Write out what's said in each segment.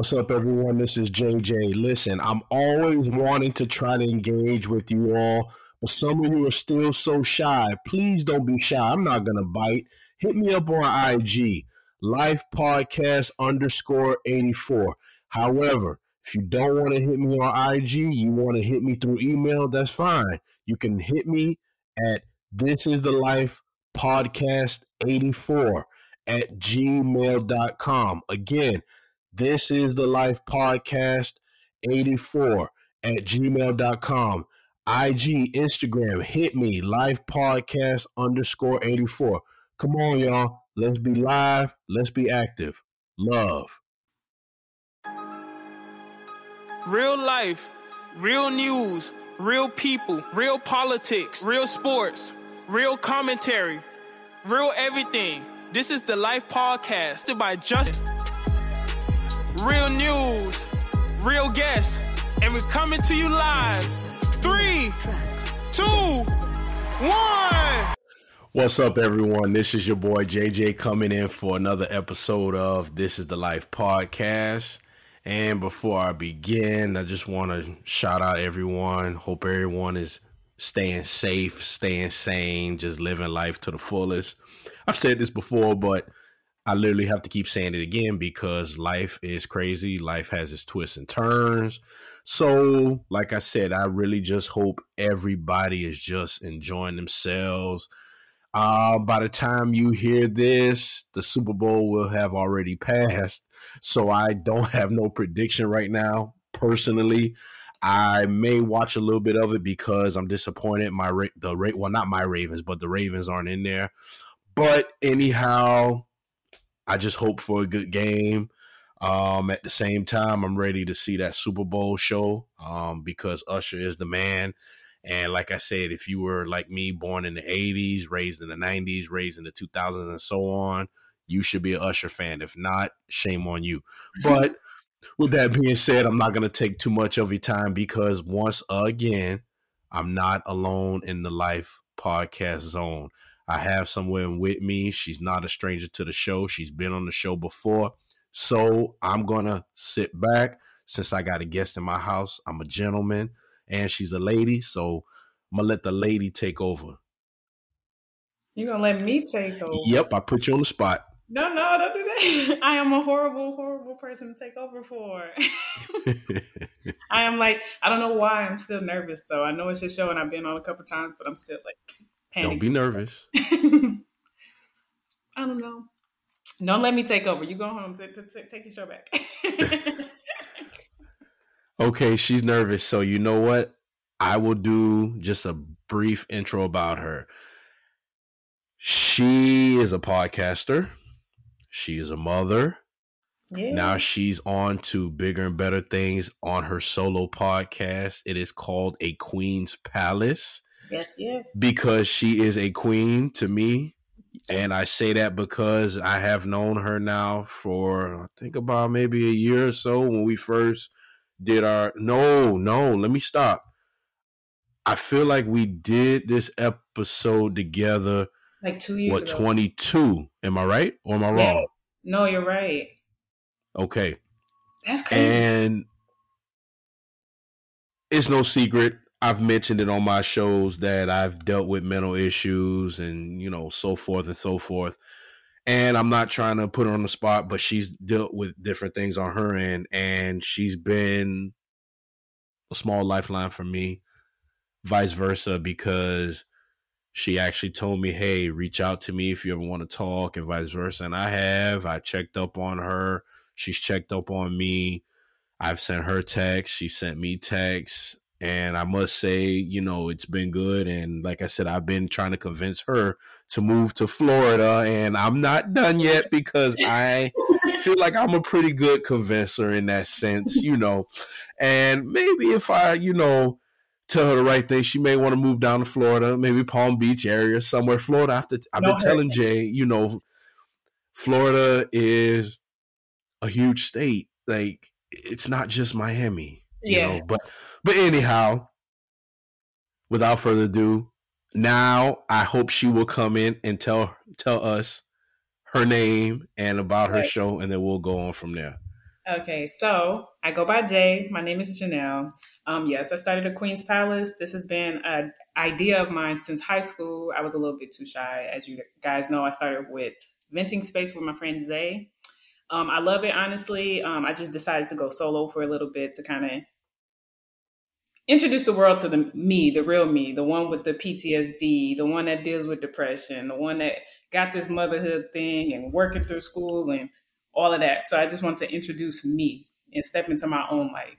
What's up, everyone? This is JJ. Listen, I'm always wanting to try to engage with you all, but some of you are still so shy. Please don't be shy. I'm not going to bite. Hit me up on IG, Life Podcast underscore 84. However, if you don't want to hit me on IG, you want to hit me through email, that's fine. You can hit me at This Is the Life Podcast 84 at gmail.com. Again, this is the Life Podcast 84 at gmail.com. IG, Instagram, hit me, Life Podcast underscore 84. Come on, y'all. Let's be live. Let's be active. Love. Real life, real news, real people, real politics, real sports, real commentary, real everything. This is the Life Podcast by Justin real news, real guests, and we're coming to you live. Three, two, one. What's up, everyone? This is your boy JJ coming in for another episode of This is the Life podcast. And before I begin, I just want to shout out everyone. Hope everyone is staying safe, staying sane, just living life to the fullest. I've said this before, but I literally have to keep saying it again because life is crazy. Life has its twists and turns. So, like I said, I really just hope everybody is just enjoying themselves. Uh, by the time you hear this, the Super Bowl will have already passed. So, I don't have no prediction right now. Personally, I may watch a little bit of it because I'm disappointed. My the rate, well, not my Ravens, but the Ravens aren't in there. But anyhow, I just hope for a good game. Um, at the same time, I'm ready to see that Super Bowl show um, because Usher is the man. And like I said, if you were like me, born in the 80s, raised in the 90s, raised in the 2000s, and so on, you should be an Usher fan. If not, shame on you. But with that being said, I'm not going to take too much of your time because once again, I'm not alone in the life podcast zone. I have someone with me. She's not a stranger to the show. She's been on the show before. So I'm going to sit back since I got a guest in my house. I'm a gentleman and she's a lady. So I'm going to let the lady take over. You're going to let me take over? Yep. I put you on the spot. No, no, don't do that. I am a horrible, horrible person to take over for. I am like, I don't know why I'm still nervous though. I know it's your show and I've been on a couple times, but I'm still like don't be nervous. I don't know. Don't let me take over. You go home. T- t- t- take your show back. okay, she's nervous. So you know what? I will do just a brief intro about her. She is a podcaster. She is a mother. Yeah. Now she's on to bigger and better things on her solo podcast. It is called A Queen's Palace. Yes, yes. Because she is a queen to me. And I say that because I have known her now for I think about maybe a year or so when we first did our no, no, let me stop. I feel like we did this episode together like two years what ago. 22 am i right or am i wrong yeah. no you're right okay that's crazy and it's no secret I've mentioned it on my shows that I've dealt with mental issues and you know so forth and so forth. And I'm not trying to put her on the spot, but she's dealt with different things on her end, and she's been a small lifeline for me, vice versa, because she actually told me, "Hey, reach out to me if you ever want to talk," and vice versa. And I have. I checked up on her. She's checked up on me. I've sent her texts. She sent me texts. And I must say, you know, it's been good. And like I said, I've been trying to convince her to move to Florida. And I'm not done yet because I feel like I'm a pretty good convincer in that sense, you know. And maybe if I, you know, tell her the right thing, she may want to move down to Florida, maybe Palm Beach area, somewhere. Florida, after I've been telling Jay, you know, Florida is a huge state. Like, it's not just Miami. You yeah. know, but but anyhow, without further ado, now I hope she will come in and tell tell us her name and about her show, and then we'll go on from there. Okay, so I go by Jay. My name is Janelle. Um, yes, I started at Queen's Palace. This has been an idea of mine since high school. I was a little bit too shy. As you guys know, I started with Venting Space with my friend Zay. Um, I love it, honestly. Um, I just decided to go solo for a little bit to kind of introduce the world to the me, the real me, the one with the PTSD, the one that deals with depression, the one that got this motherhood thing and working through school and all of that. So I just want to introduce me and step into my own light.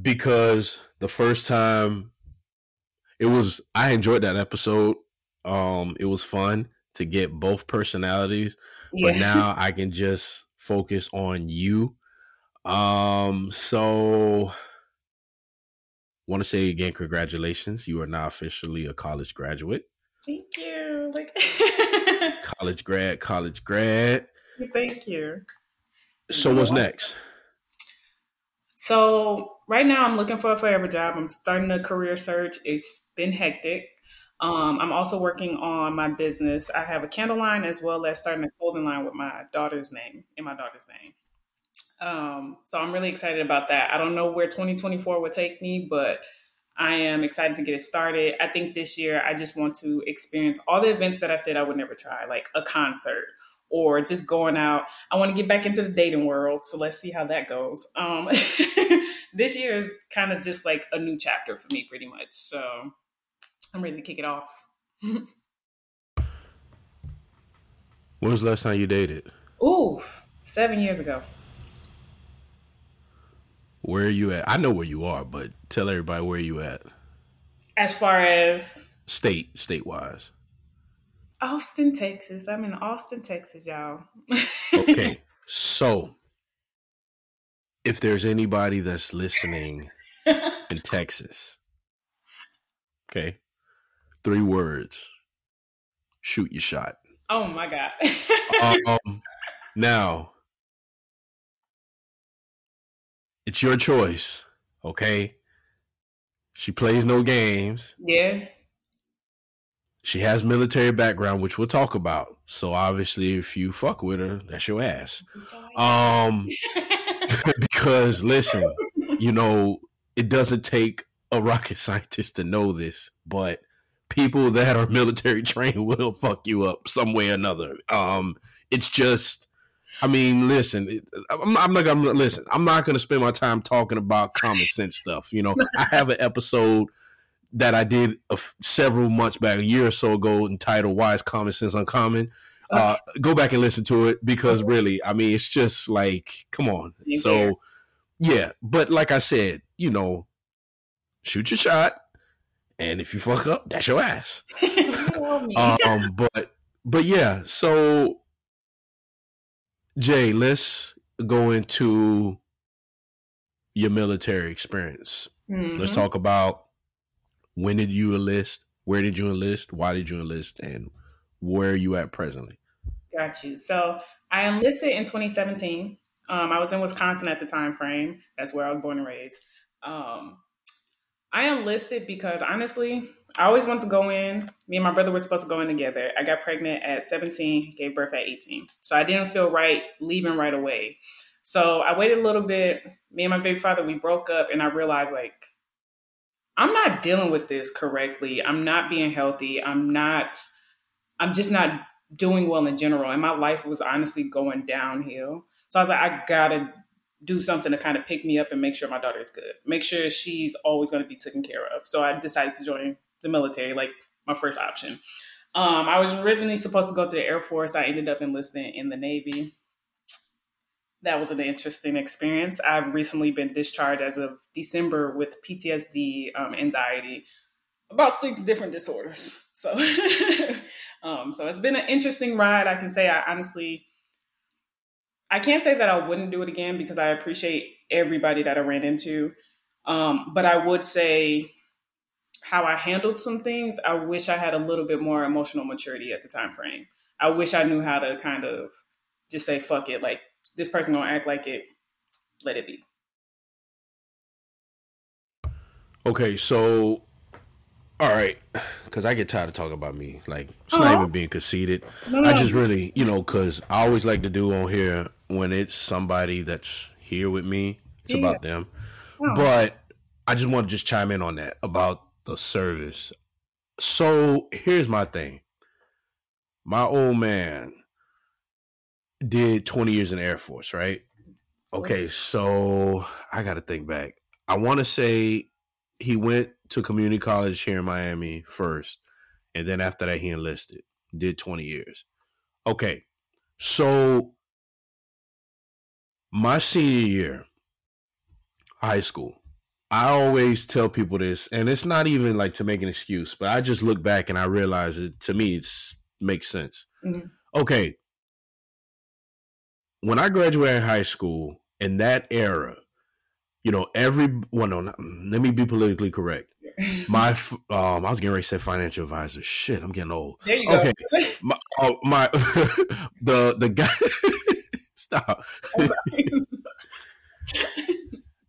Because the first time it was I enjoyed that episode. Um it was fun to get both personalities, yeah. but now I can just focus on you. Um so want to say again congratulations. You are now officially a college graduate. Thank you. Like college grad, college grad. Thank you. So what's next? So right now I'm looking for a forever job. I'm starting a career search. It's been hectic. Um, I'm also working on my business. I have a candle line as well as starting a clothing line with my daughter's name in my daughter's name. Um, so I'm really excited about that. I don't know where 2024 will take me, but I am excited to get it started. I think this year I just want to experience all the events that I said I would never try, like a concert or just going out. I want to get back into the dating world. So let's see how that goes. Um, this year is kind of just like a new chapter for me, pretty much. So I'm ready to kick it off. when was the last time you dated? Ooh, seven years ago. Where are you at? I know where you are, but tell everybody where you at. As far as state, state wise. Austin, Texas. I'm in Austin, Texas, y'all. okay. So if there's anybody that's listening in Texas, okay, three words. Shoot your shot. Oh my God. um, now, it's your choice, okay? She plays no games. Yeah. She has military background, which we'll talk about. So obviously, if you fuck with her, that's your ass. Um, because listen, you know, it doesn't take a rocket scientist to know this, but people that are military trained will fuck you up some way or another. Um, it's just I mean, listen, I'm, I'm not gonna listen. I'm not gonna spend my time talking about common sense stuff. You know, I have an episode that I did a, several months back, a year or so ago, entitled "Why Is Common Sense Uncommon." Uh, go back and listen to it because really, I mean, it's just like, come on. So, yeah, but like I said, you know, shoot your shot, and if you fuck up, that's your ass. um, but but yeah, so Jay, let's go into your military experience. Mm-hmm. Let's talk about when did you enlist, where did you enlist, why did you enlist, and where are you at presently? Got you. So I enlisted in 2017. Um, I was in Wisconsin at the time frame. That's where I was born and raised. Um, I enlisted because honestly, I always wanted to go in. Me and my brother were supposed to go in together. I got pregnant at 17, gave birth at 18. So I didn't feel right leaving right away. So I waited a little bit. Me and my baby father, we broke up, and I realized like, I'm not dealing with this correctly. I'm not being healthy. I'm not, I'm just not doing well in general. And my life was honestly going downhill. So I was like, I gotta do something to kind of pick me up and make sure my daughter is good, make sure she's always going to be taken care of. So I decided to join the military, like my first option. Um, I was originally supposed to go to the Air Force. I ended up enlisting in the Navy. That was an interesting experience. I've recently been discharged as of December with PTSD, um, anxiety, about six different disorders. So, um, so it's been an interesting ride. I can say I honestly I can't say that I wouldn't do it again because I appreciate everybody that I ran into. Um, but I would say how I handled some things, I wish I had a little bit more emotional maturity at the time frame. I wish I knew how to kind of just say fuck it, like this person gonna act like it, let it be. Okay, so All right, because I get tired of talking about me. Like it's uh-huh. not even being conceited. No, I just really, you know, because I always like to do on here when it's somebody that's here with me. It's yeah. about them. Oh. But I just want to just chime in on that about the service. So here's my thing. My old man did 20 years in the Air Force, right? Okay, so I got to think back. I want to say he went to community college here in Miami first, and then after that he enlisted. Did 20 years. Okay. So my senior year, high school, I always tell people this, and it's not even like to make an excuse, but I just look back and I realize it to me it makes sense. Mm-hmm. Okay. When I graduated high school in that era, you know, every well, no, not, let me be politically correct. My, um, I was getting ready to say financial advisor. Shit, I'm getting old. There you okay. go. my, oh, my, the the guy. stop.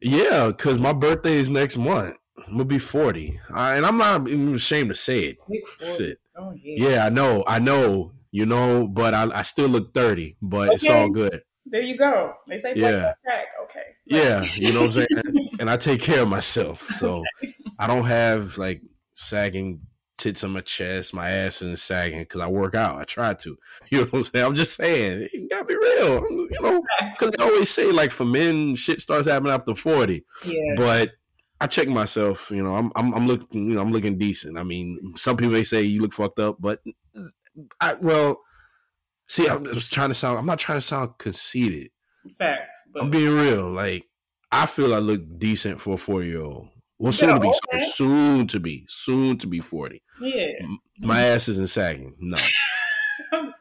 yeah, because my birthday is next month. I'm gonna be 40, and I'm not even ashamed to say it. Shit. Oh, yeah. yeah, I know, I know, you know, but I, I still look 30, but okay. it's all good. There you go. They say yeah. Okay. Yeah, you know what I'm saying? and I take care of myself. So I don't have like sagging tits on my chest, my ass is sagging because I work out. I try to. You know what I'm saying? I'm just saying, you gotta be real. You know, because they always say like for men, shit starts happening after 40. Yeah. But I check myself. You know, I'm, I'm I'm looking. You know, I'm looking decent. I mean, some people may say you look fucked up, but mm, I well, see, I was trying to sound. I'm not trying to sound conceited. Facts. But. I'm being real. Like I feel I look decent for a 40 year old. Well, soon to be, okay. soon to be, soon to be 40. Yeah. My ass isn't sagging. No.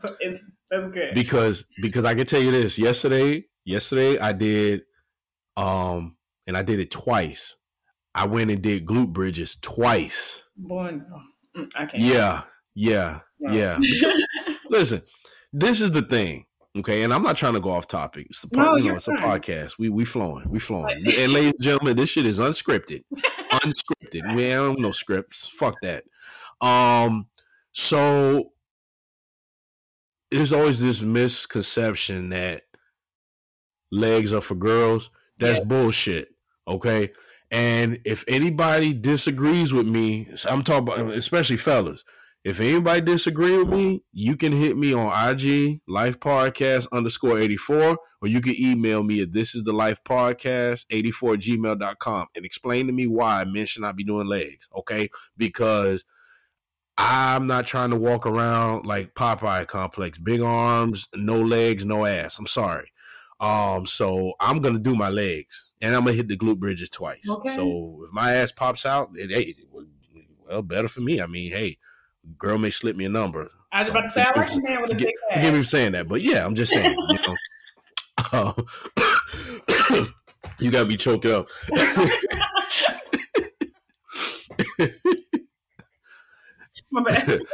that's good. Because because I can tell you this. Yesterday, yesterday I did um and I did it twice. I went and did glute bridges twice. Boy, no. Mm, I can't. Yeah, yeah, no. yeah. Listen, this is the thing. Okay, and I'm not trying to go off topic. It's, a, no, you know, it's a podcast. We we flowing, we flowing. and ladies and gentlemen, this shit is unscripted, unscripted. We have no scripts. Fuck that. Um, so there's always this misconception that legs are for girls. That's yeah. bullshit. Okay, and if anybody disagrees with me, I'm talking about especially fellas. If anybody disagree with me, you can hit me on IG, Life Podcast underscore 84, or you can email me at this is the Life Podcast 84 gmail.com and explain to me why men should not be doing legs. Okay. Because I'm not trying to walk around like Popeye complex, big arms, no legs, no ass. I'm sorry. Um, so I'm gonna do my legs and I'm gonna hit the glute bridges twice. Okay. So if my ass pops out, it, hey, well, better for me. I mean, hey, girl may slip me a number. I was so, about to say, I like a man with a big ass. Forgive me for saying that, but yeah, I'm just saying. You know, uh, you gotta be choked up. My bad.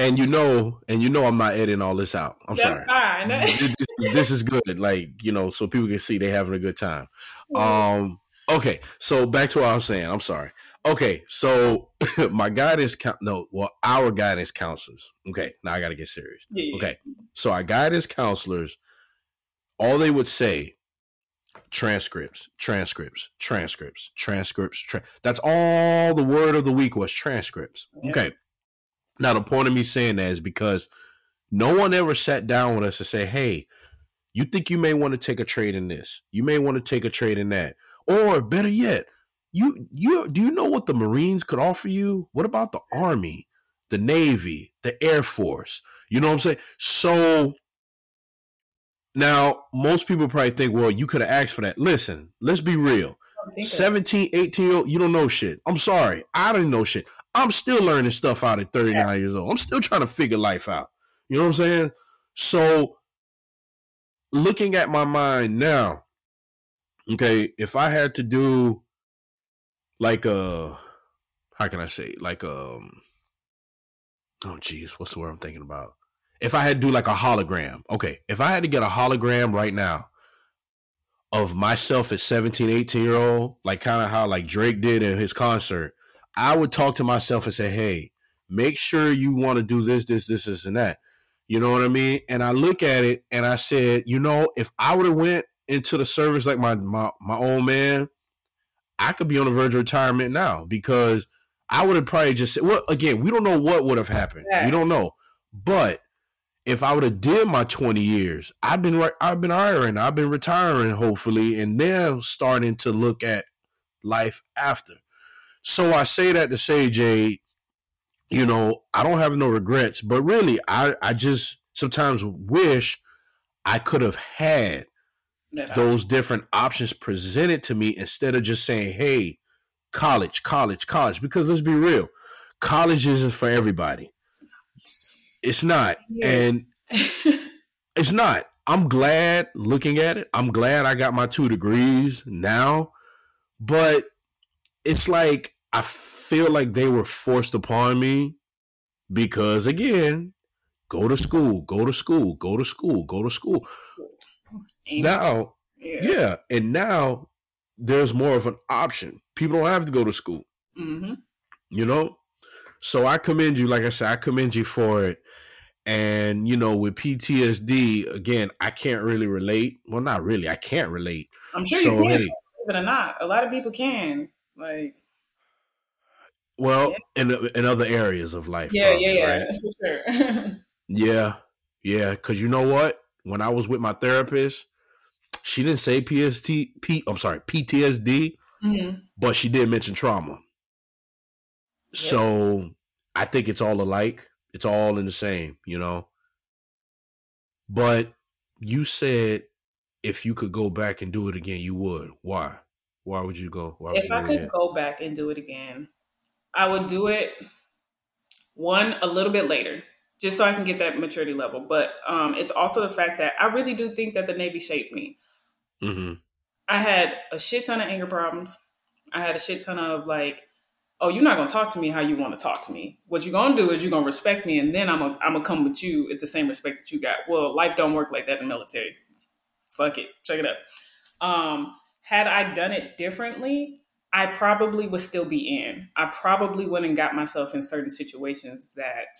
And you know, and you know, I'm not editing all this out. I'm That's sorry. Fine. this, this, is good, like you know, so people can see they're having a good time. Um, okay, so back to what I was saying. I'm sorry. Okay, so my guidance count no, well, our guidance counselors. Okay, now I got to get serious. Yeah, okay, so our guidance counselors, all they would say, transcripts, transcripts, transcripts, transcripts. Tra- That's all the word of the week was transcripts. Yeah. Okay, now the point of me saying that is because no one ever sat down with us to say, "Hey, you think you may want to take a trade in this? You may want to take a trade in that." Or better yet, you you do you know what the Marines could offer you? What about the Army, the Navy, the Air Force? You know what I'm saying? So now most people probably think, well, you could have asked for that. Listen, let's be real. 17, 18 year old, you don't know shit. I'm sorry. I didn't know shit. I'm still learning stuff out at 39 yeah. years old. I'm still trying to figure life out. You know what I'm saying? So looking at my mind now, okay, if I had to do like a how can I say like um oh jeez, what's the word I'm thinking about? If I had to do like a hologram, okay, if I had to get a hologram right now of myself at 17, 18 year old, like kind of how like Drake did in his concert, I would talk to myself and say, hey, make sure you want to do this, this, this, this, and that. You know what I mean? And I look at it and I said, you know, if I would have went into the service like my my my old man, I could be on the verge of retirement now because I would have probably just said, well, again, we don't know what would have happened. Yeah. We don't know. But if I would have did my 20 years, I've been I've been hiring, I've been retiring hopefully, and then starting to look at life after. So I say that to say, Jay, you know, I don't have no regrets, but really, I I just sometimes wish I could have had those different options presented to me instead of just saying, "Hey, college, college, college." Because let's be real, college isn't for everybody. It's not, yeah. and it's not. I'm glad looking at it. I'm glad I got my two degrees now, but it's like I feel like they were forced upon me because again, go to school, go to school, go to school, go to school. Now, yeah. yeah. and now there's more of an option. People don't have to go to school. Mm-hmm. You know, so I commend you. Like I said, I commend you for it. And you know, with PTSD, again, I can't really relate. Well, not really. I can't relate. I'm sure so, you can, hey, believe it or not. A lot of people can. Like, well, yeah. in in other areas of life. Yeah, probably, yeah, yeah, right? for sure. yeah, yeah. Because you know what? When I was with my therapist, she didn't say PST. P, I'm sorry, PTSD, mm-hmm. but she did mention trauma. Yeah. So I think it's all alike. It's all in the same, you know. But you said if you could go back and do it again, you would. Why? Why would you go? Would if you I could again? go back and do it again, I would do it one a little bit later, just so I can get that maturity level. But um, it's also the fact that I really do think that the Navy shaped me. Mm-hmm. I had a shit ton of anger problems. I had a shit ton of like, oh, you're not gonna talk to me how you want to talk to me. What you're gonna do is you're gonna respect me, and then I'm gonna I'm gonna come with you at the same respect that you got. Well, life don't work like that in the military. Fuck it, check it out. Um, had I done it differently, I probably would still be in. I probably wouldn't got myself in certain situations that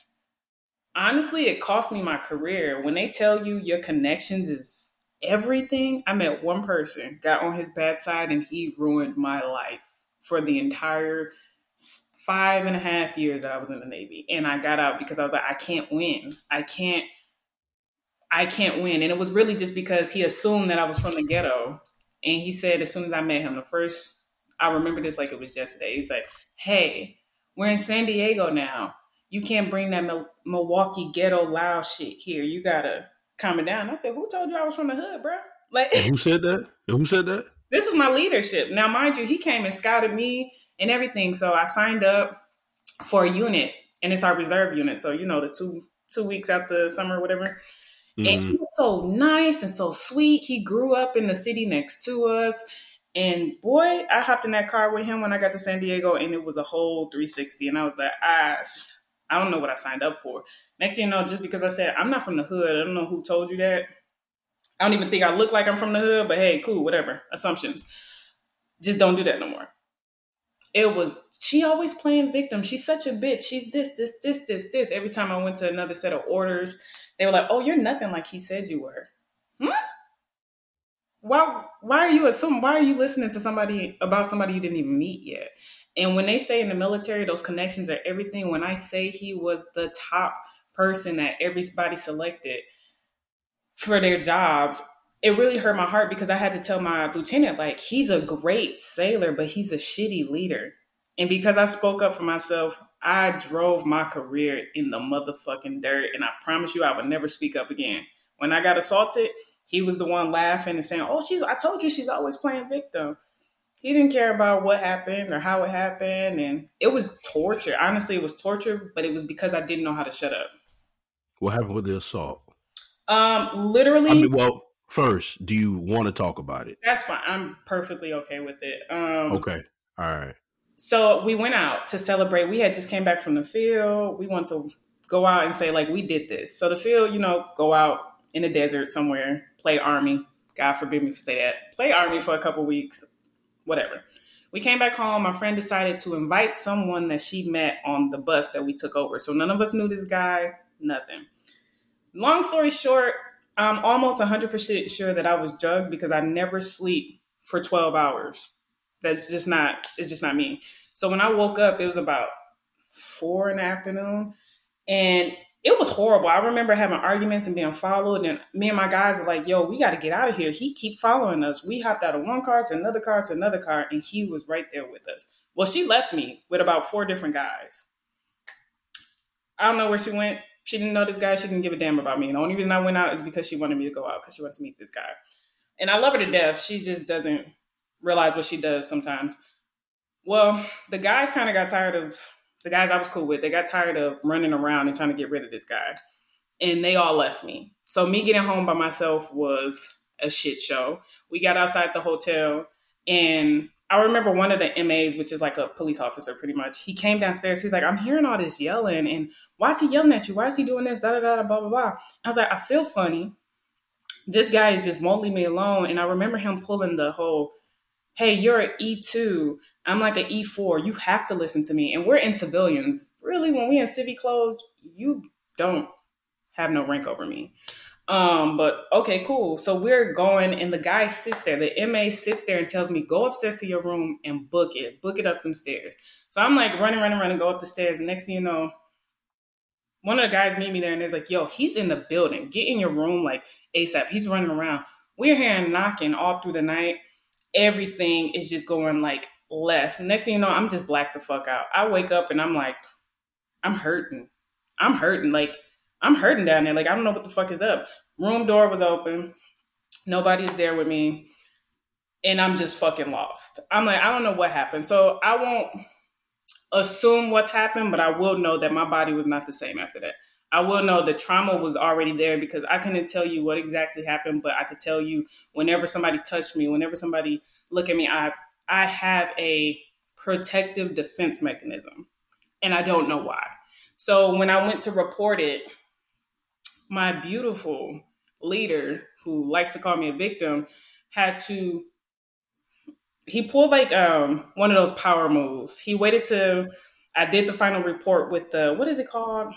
honestly it cost me my career. When they tell you your connections is everything, I met one person, got on his bad side, and he ruined my life for the entire five and a half years that I was in the Navy. And I got out because I was like, I can't win. I can't I can't win. And it was really just because he assumed that I was from the ghetto. And he said as soon as I met him, the first I remember this like it was yesterday. He's like, "Hey, we're in San Diego now. You can't bring that Mil- Milwaukee ghetto loud shit here. You gotta calm it down." I said, "Who told you I was from the hood, bro?" Like, who said that? Who said that? This is my leadership. Now, mind you, he came and scouted me and everything. So I signed up for a unit, and it's our reserve unit. So you know, the two two weeks after summer, whatever. Mm-hmm. And he was so nice and so sweet. He grew up in the city next to us. And boy, I hopped in that car with him when I got to San Diego, and it was a whole 360. And I was like, ah, I don't know what I signed up for. Next thing you know, just because I said I'm not from the hood, I don't know who told you that. I don't even think I look like I'm from the hood, but hey, cool, whatever. Assumptions. Just don't do that no more. It was she always playing victim. She's such a bitch. She's this, this, this, this, this. Every time I went to another set of orders, they were like, "Oh, you're nothing like he said you were." Hmm? why why are you assuming why are you listening to somebody about somebody you didn't even meet yet? And when they say in the military those connections are everything, when I say he was the top person that everybody selected for their jobs, it really hurt my heart because I had to tell my lieutenant, like, he's a great sailor, but he's a shitty leader. And because I spoke up for myself, I drove my career in the motherfucking dirt. And I promise you, I would never speak up again. When I got assaulted, he was the one laughing and saying, "Oh, she's I told you she's always playing victim." He didn't care about what happened or how it happened and it was torture. Honestly, it was torture, but it was because I didn't know how to shut up. What happened with the assault? Um literally I mean, well, first, do you want to talk about it? That's fine. I'm perfectly okay with it. Um Okay. All right. So we went out to celebrate. We had just came back from the field. We want to go out and say like we did this. So the field, you know, go out in the desert somewhere, play army. God forbid me to say that. Play army for a couple weeks, whatever. We came back home. My friend decided to invite someone that she met on the bus that we took over. So none of us knew this guy, nothing. Long story short, I'm almost 100% sure that I was drugged because I never sleep for 12 hours. That's just not, it's just not me. So when I woke up, it was about four in the afternoon. And it was horrible. I remember having arguments and being followed, and me and my guys are like, "Yo, we got to get out of here." He keep following us. We hopped out of one car to another car to another car, and he was right there with us. Well, she left me with about four different guys. I don't know where she went. She didn't know this guy. She didn't give a damn about me. And the only reason I went out is because she wanted me to go out because she wanted to meet this guy. And I love her to death. She just doesn't realize what she does sometimes. Well, the guys kind of got tired of the guys I was cool with, they got tired of running around and trying to get rid of this guy. And they all left me. So me getting home by myself was a shit show. We got outside the hotel and I remember one of the MAs, which is like a police officer pretty much, he came downstairs. He's like, I'm hearing all this yelling and why is he yelling at you? Why is he doing this? Da da da blah blah blah. I was like, I feel funny. This guy is just won't leave me alone. And I remember him pulling the whole, hey, you're an E2. I'm like an E4. You have to listen to me. And we're in civilians. Really, when we in civvy clothes, you don't have no rank over me. Um, but okay, cool. So we're going, and the guy sits there. The MA sits there and tells me, "Go upstairs to your room and book it. Book it up them stairs." So I'm like running, running, running, go up the stairs. Next thing you know, one of the guys meet me there, and they're like, "Yo, he's in the building. Get in your room like ASAP. He's running around." We're hearing knocking all through the night. Everything is just going like left. Next thing you know, I'm just black the fuck out. I wake up and I'm like, I'm hurting. I'm hurting. Like, I'm hurting down there. Like, I don't know what the fuck is up. Room door was open. Nobody's there with me. And I'm just fucking lost. I'm like, I don't know what happened. So I won't assume what happened, but I will know that my body was not the same after that. I will know the trauma was already there because I couldn't tell you what exactly happened, but I could tell you whenever somebody touched me, whenever somebody looked at me, I I have a protective defense mechanism, and I don't know why. So when I went to report it, my beautiful leader, who likes to call me a victim, had to. He pulled like um, one of those power moves. He waited to. I did the final report with the what is it called?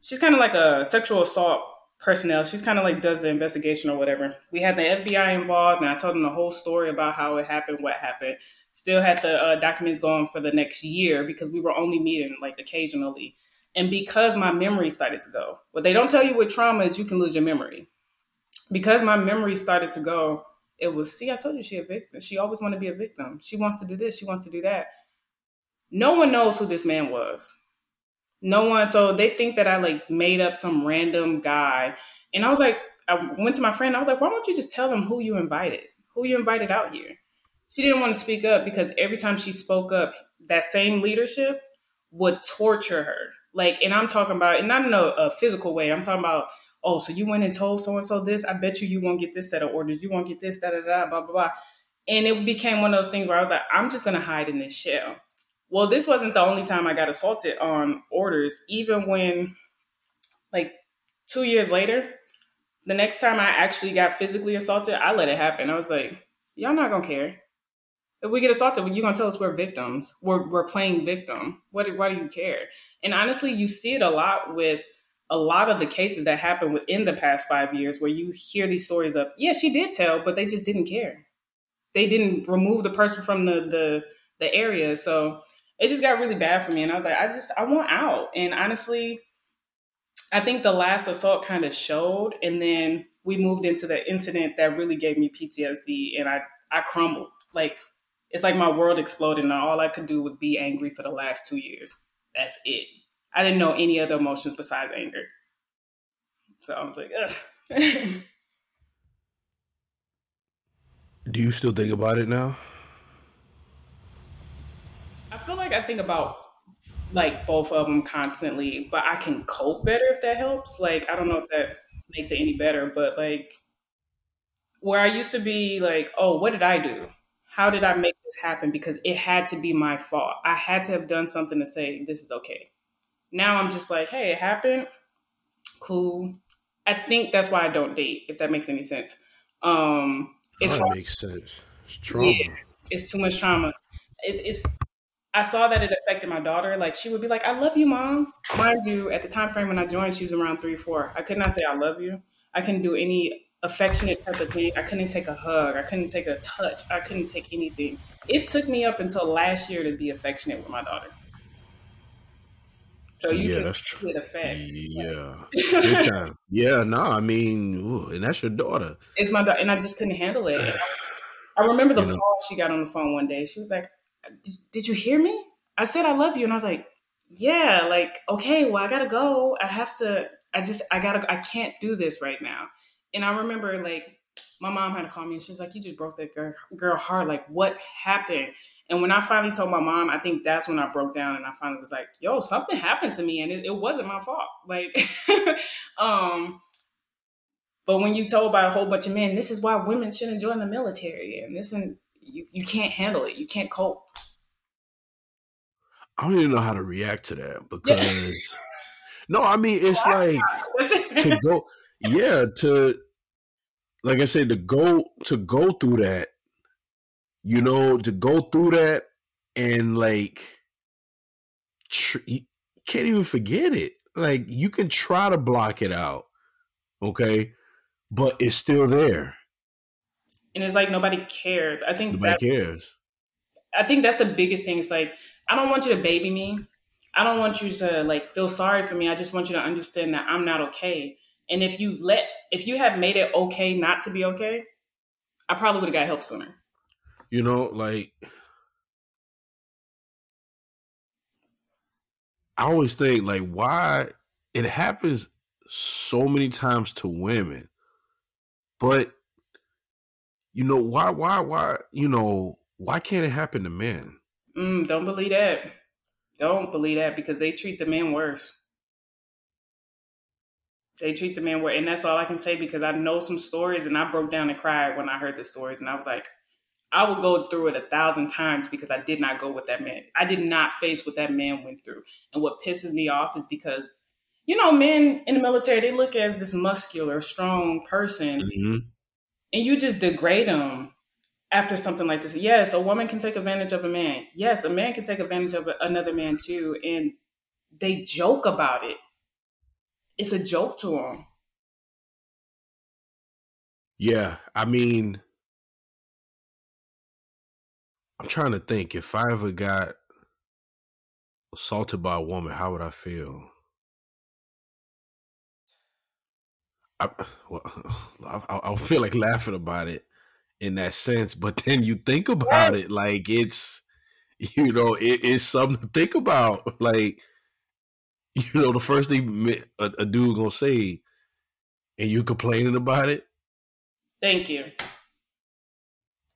She's kind of like a sexual assault personnel. She's kind of like does the investigation or whatever. We had the FBI involved, and I told them the whole story about how it happened, what happened. Still had the uh, documents going for the next year because we were only meeting like occasionally, and because my memory started to go. What they don't tell you with trauma is you can lose your memory. Because my memory started to go, it was see, I told you she a victim. She always want to be a victim. She wants to do this. She wants to do that. No one knows who this man was no one. So they think that I like made up some random guy. And I was like, I went to my friend. I was like, why don't you just tell them who you invited, who you invited out here? She didn't want to speak up because every time she spoke up, that same leadership would torture her. Like, and I'm talking about, and not in a, a physical way. I'm talking about, oh, so you went and told so and so this. I bet you you won't get this set of orders. You won't get this, da da da, blah blah blah. And it became one of those things where I was like, I'm just gonna hide in this shell. Well, this wasn't the only time I got assaulted on orders. Even when, like, two years later, the next time I actually got physically assaulted, I let it happen. I was like, y'all not gonna care. If we get assaulted, you're gonna tell us we're victims. We're, we're playing victim. What, why do you care? And honestly, you see it a lot with a lot of the cases that happened within the past five years where you hear these stories of, yeah, she did tell, but they just didn't care. They didn't remove the person from the, the, the area. So it just got really bad for me. And I was like, I just, I want out. And honestly, I think the last assault kind of showed. And then we moved into the incident that really gave me PTSD and I, I crumbled. Like, it's like my world exploded and all I could do was be angry for the last two years. That's it. I didn't know any other emotions besides anger. So I was like, ugh. do you still think about it now? Feel like I think about like both of them constantly, but I can cope better if that helps. Like I don't know if that makes it any better, but like where I used to be like, oh, what did I do? How did I make this happen? Because it had to be my fault. I had to have done something to say this is okay. Now I'm just like, hey, it happened. Cool. I think that's why I don't date, if that makes any sense. Um, it's that makes sense. It's trauma. Yeah It's too much trauma. It, it's I saw that it affected my daughter. Like she would be like, "I love you, mom." Mind you, at the time frame when I joined, she was around three, four. I could not say "I love you." I couldn't do any affectionate type of thing. I couldn't take a hug. I couldn't take a touch. I couldn't take anything. It took me up until last year to be affectionate with my daughter. So you Yeah, can that's true. Yeah, big time. Yeah, no, I mean, ooh, and that's your daughter. It's my daughter, and I just couldn't handle it. I remember the You know. call she got on the phone one day. She was like, "Did, you hear me? I said I love you," and I was like, "Yeah, like okay, well I gotta go. I have to. I just I gotta. I can't do this right now." And I remember like my mom had to call me, and she's like, "You just broke that girl, girl heart. Like what happened?" And when I finally told my mom, I think that's when I broke down, and I finally was like, "Yo, something happened to me, and it, it wasn't my fault." Like, um. But when you told by a whole bunch of men, this is why women shouldn't join the military, and this and you, you can't handle it, you can't cope. I don't even know how to react to that because no, I mean it's like to go, yeah, to like I said, to go to go through that, you know, to go through that and like tr- you can't even forget it. Like you can try to block it out, okay, but it's still there. and it's like nobody cares. I think Nobody that cares. I think that's the biggest thing. It's like I don't want you to baby me. I don't want you to like feel sorry for me. I just want you to understand that I'm not okay. And if you let if you had made it okay not to be okay, I probably would have got help sooner. You know, like I always think like why it happens so many times to women, but you know why why why you know why can't it happen to men? Mm, don't believe that. Don't believe that because they treat the men worse. They treat the men worse, and that's all I can say because I know some stories, and I broke down and cried when I heard the stories, and I was like, I would go through it a thousand times because I did not go with that man. I did not face what that man went through, and what pisses me off is because, you know, men in the military they look as this muscular, strong person, Mhm. and you just degrade them after something like this. Yes, a woman can take advantage of a man. Yes, a man can take advantage of another man too, and they joke about it. It's a joke to them. Yeah, I mean, I'm trying to think if I ever got assaulted by a woman, how would I feel? I, well, I, I feel like laughing about it in that sense, but then you think about it, like it's, you know, it is something to think about. Like, you know, the first thing a, a dude gonna say, and you complaining about it. Thank you.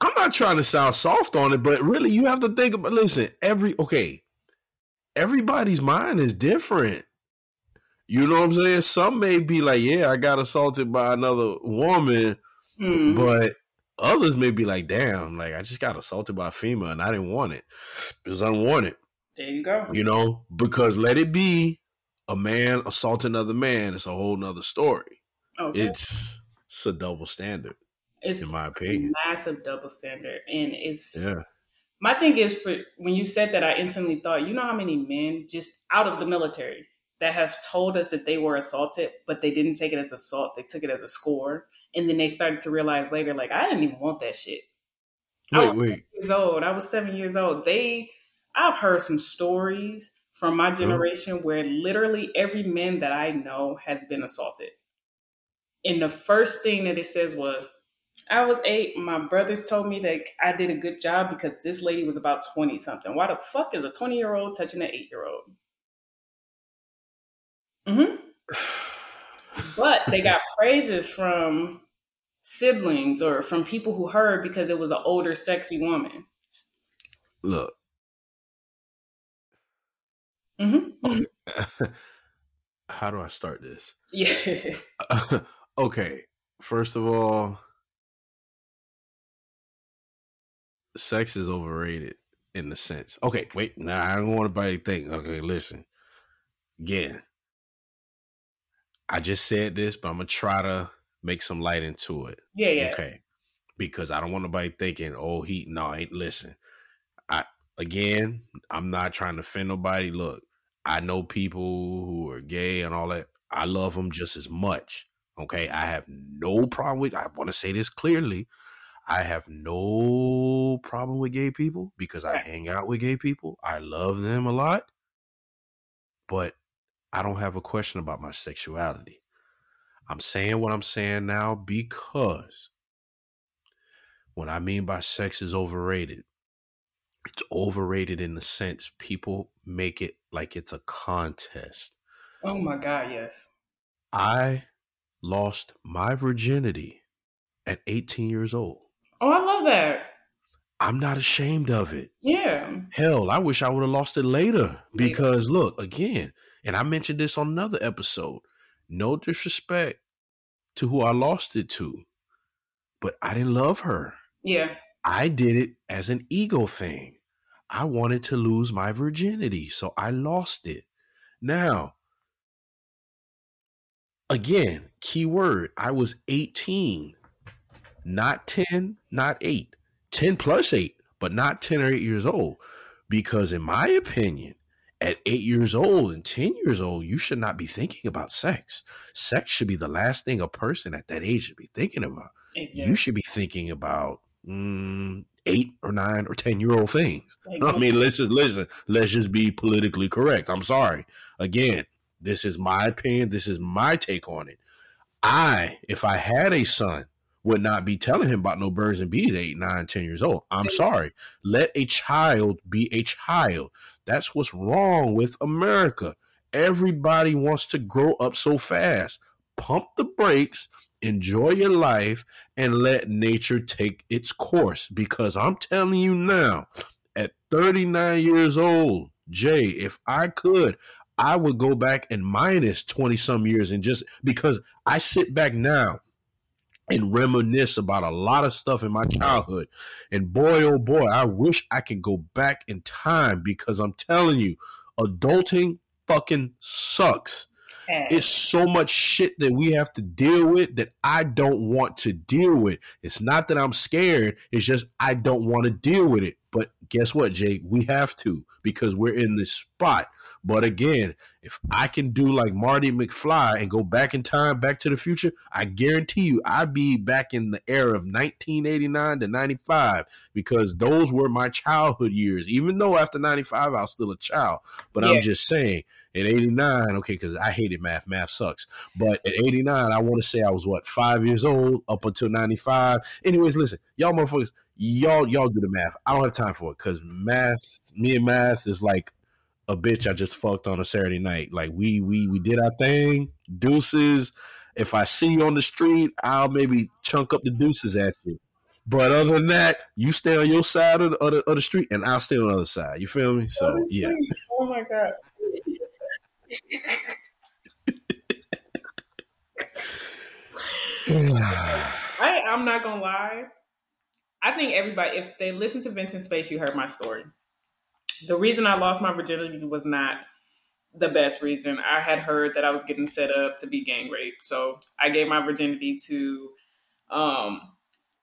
I'm not trying to sound soft on it, but really, you have to think about. Listen, every okay, everybody's mind is different. You know what I'm saying? Some may be like, "Yeah, I got assaulted by another woman," Hmm. but others may be like, "Damn, like I just got assaulted by a female and I didn't want it. It was unwanted." There you go. You know, because let it be a man assaulting another man, it's a whole nother story. Oh, okay. It's it's a double standard, It's in my a opinion. massive double standard, and it's Yeah. my thing is for when you said that, I instantly thought, you know how many men just out of the military that have told us that they were assaulted, but they didn't take it as assault; they took it as a score, and then they started to realize later, like I didn't even want that shit. I Wait, was wait. seven years old. I was seven years old. They, I've heard some stories from my generation where literally every man that I know has been assaulted. And the first thing that it says was, I was eight. My brothers told me that I did a good job because this lady was about 20 something. Why the fuck is a 20 year old touching an eight year old? hmm But they got praises from siblings or from people who heard because it was an older, sexy woman. Look, hmm how do I start this? Yeah. okay, first of all, sex is overrated in the sense. Okay, wait, nah, I don't want anybody to think. Okay, listen. Again, I just said this, but I'm gonna try to make some light into it. Yeah, yeah. Okay. because I don't want nobody thinking, oh, he no, ain't listen. I again, I'm not trying to offend nobody. Look, I know people who are gay and all that. I love them just as much. Okay, I have no problem with. I want to say this clearly. I have no problem with gay people because I hang out with gay people. I love them a lot. But I don't have a question about my sexuality. I'm saying what I'm saying now because what I mean by sex is overrated, it's overrated in the sense people make it like it's a contest. Oh my God, yes. I lost my virginity at 18 years old. Oh, I love that. I'm not ashamed of it. Yeah. Hell, I wish I would have lost it later because look, again, and I mentioned this on another episode. No disrespect to who I lost it to, but I didn't love her. Yeah. I did it as an ego thing. I wanted to lose my virginity, so I lost it. Now, again, key word, I was 18, not 10, not 8. 10 plus 8, but not 10 or 8 years old. Because, in my opinion, at 8 years old and 10 years old, you should not be thinking about sex. Sex should be the last thing a person at that age should be thinking about. Exactly. You should be thinking about mm, eight or nine or ten year old things. Exactly. I mean, let's just listen. Let's just be politically correct. I'm sorry. Again, this is my opinion. This is my take on it. I, if I had a son, would not be telling him about no birds and bees eight, nine, ten years old. I'm sorry. Let a child be a child. That's what's wrong with America. Everybody wants to grow up so fast. Pump the brakes, enjoy your life, and let nature take its course. Because I'm telling you now, at 39 years old, Jay, if I could, I would go back and minus 20 some years and just because I sit back now and reminisce about a lot of stuff in my childhood. And boy, oh boy, I wish I could go back in time because I'm telling you, adulting fucking sucks. It's so much shit that we have to deal with that I don't want to deal with. It's not that I'm scared, it's just I don't want to deal with it. But guess what, Jay? We have to because we're in this spot but again, if I can do like Marty McFly and go back in time, back to the future, I guarantee you I'd be back in the era of 1989 to 95 because those were my childhood years. Even though after 95 I was still a child, but yeah. I'm just saying at 89, okay, because I hated math. Math sucks. But at 89, I want to say I was what five years old up until 95. Anyways, listen, y'all motherfuckers, y'all y'all do the math. I don't have time for it because math, me and math is like a bitch I just fucked on a Saturday night. Like we we we did our thing. Deuces. If I see you on the street, I'll maybe chunk up the deuces at you. But other than that, you stay on your side of the, of the, of the street, and I'll stay on the other side. You feel me? So oh, yeah. Oh my god. I I'm not gonna lie. I think everybody, if they listen to Venting Space, you heard my story the reason I lost my virginity was not the best reason. I had heard that I was getting set up to be gang raped. So I gave my virginity to um,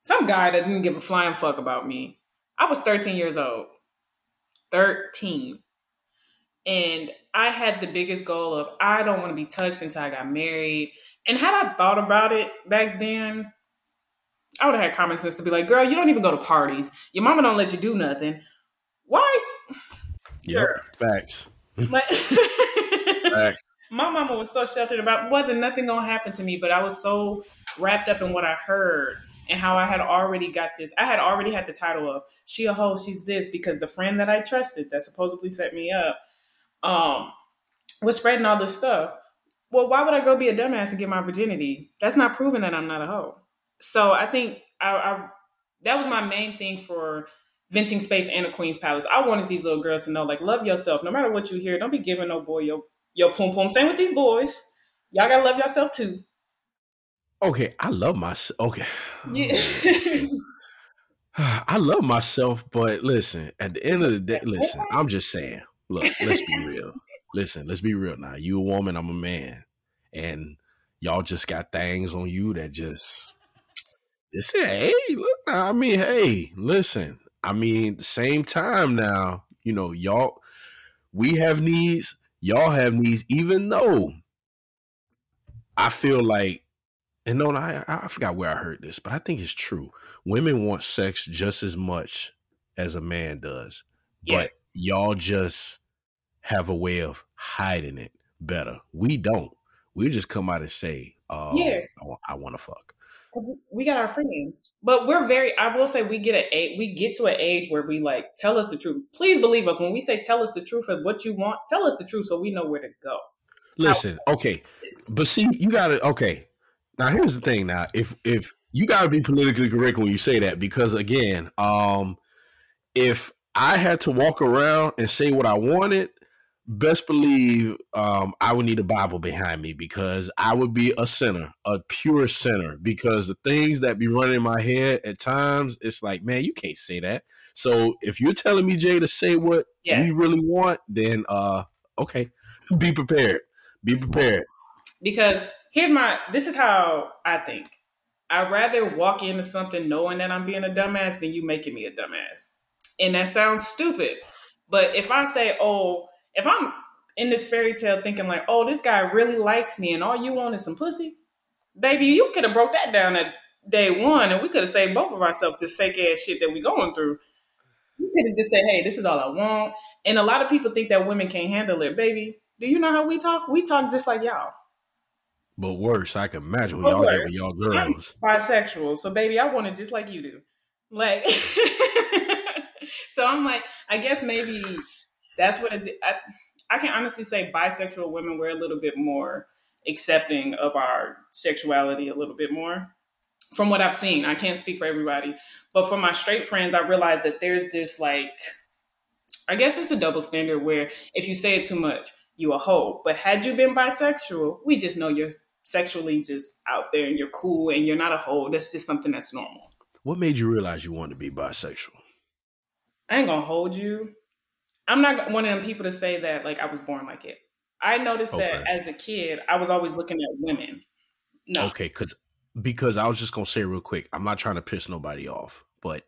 some guy that didn't give a flying fuck about me. I was 13 years old. 13. And I had the biggest goal of I don't want to be touched until I got married. And had I thought about it back then, I would have had common sense to be like, girl, you don't even go to parties. Your mama don't let you do nothing. Why. Sure. Facts. My, Facts. my mama was so sheltered about wasn't nothing gonna happen to me, but I was so wrapped up in what I heard and how I had already got this. I had already had the title of she a hoe, she's this because the friend that I trusted that supposedly set me up um was spreading all this stuff. Well, why would I go be a dumbass and get my virginity? That's not proving that I'm not a hoe. So I think I, I that was my main thing for venting space and a queen's palace. I wanted these little girls to know, like, love yourself. No matter what you hear, don't be giving no boy your your poom pum. Same with these boys. Y'all gotta love yourself too. Okay, I love myself. Okay. Yeah. I love myself, but listen, at the end of the day, listen, I'm just saying, look, let's be real. Listen, let's be real now. You a woman, I'm a man. And y'all just got things on you that just Say, hey, look, now. I mean, hey, listen. I mean, the same time now, you know, y'all, we have needs, y'all have needs, even though I feel like, and no, I, I forgot where I heard this, but I think it's true. Women want sex just as much as a man does, Yeah. but y'all just have a way of hiding it better. We don't. We just come out and say, uh, Yeah. I, want to fuck. We got our friends, but we're very. I will say we get a age. We get to an age where we like tell us the truth. Please believe us when we say tell us the truth of what you want. Tell us the truth so we know where to go. Listen, okay, but see, you got to okay. Now here's the thing. Now, if if you got to be politically correct when you say that, because again, um, if I had to walk around and say what I wanted, best believe um, I would need a Bible behind me because I would be a sinner, a pure sinner. Because the things that be running in my head at times, it's like, man, you can't say that. So if you're telling me, Jay, to say what Yeah. we really want, then uh, okay, be prepared. Be prepared. because here's my this is how I think. I'd rather walk into something knowing that I'm being a dumbass than you making me a dumbass. And that sounds stupid. But if I say, oh, if I'm in this fairy tale thinking like, oh, this guy really likes me and all you want is some pussy, baby, you could have broke that down at day one and we could have saved both of ourselves this fake ass shit that we going through. You could have just said, hey, this is all I want. And a lot of people think that women can't handle it. Baby, do you know how we talk? We talk just like y'all. But worse, I can imagine But y'all get with y'all I'm girls. bisexual, so baby, I want it just like you do. Like, so I'm like, I guess maybe that's what it. I, I can honestly say bisexual women we're a little bit more accepting of our sexuality a little bit more. From what I've seen, I can't speak for everybody, but for my straight friends, I realized that there's this like, I guess it's a double standard where if you say it too much, you a hoe. But had you been bisexual, we just know you're sexually just out there and you're cool and you're not a hoe. That's just something that's normal. What made you realize you wanted to be bisexual? I ain't gonna hold you. I'm not one of them people to say that like I was born like it. I noticed that as a kid, I was always looking at women. No, Okay, because because I was just gonna say real quick, I'm not trying to piss nobody off, but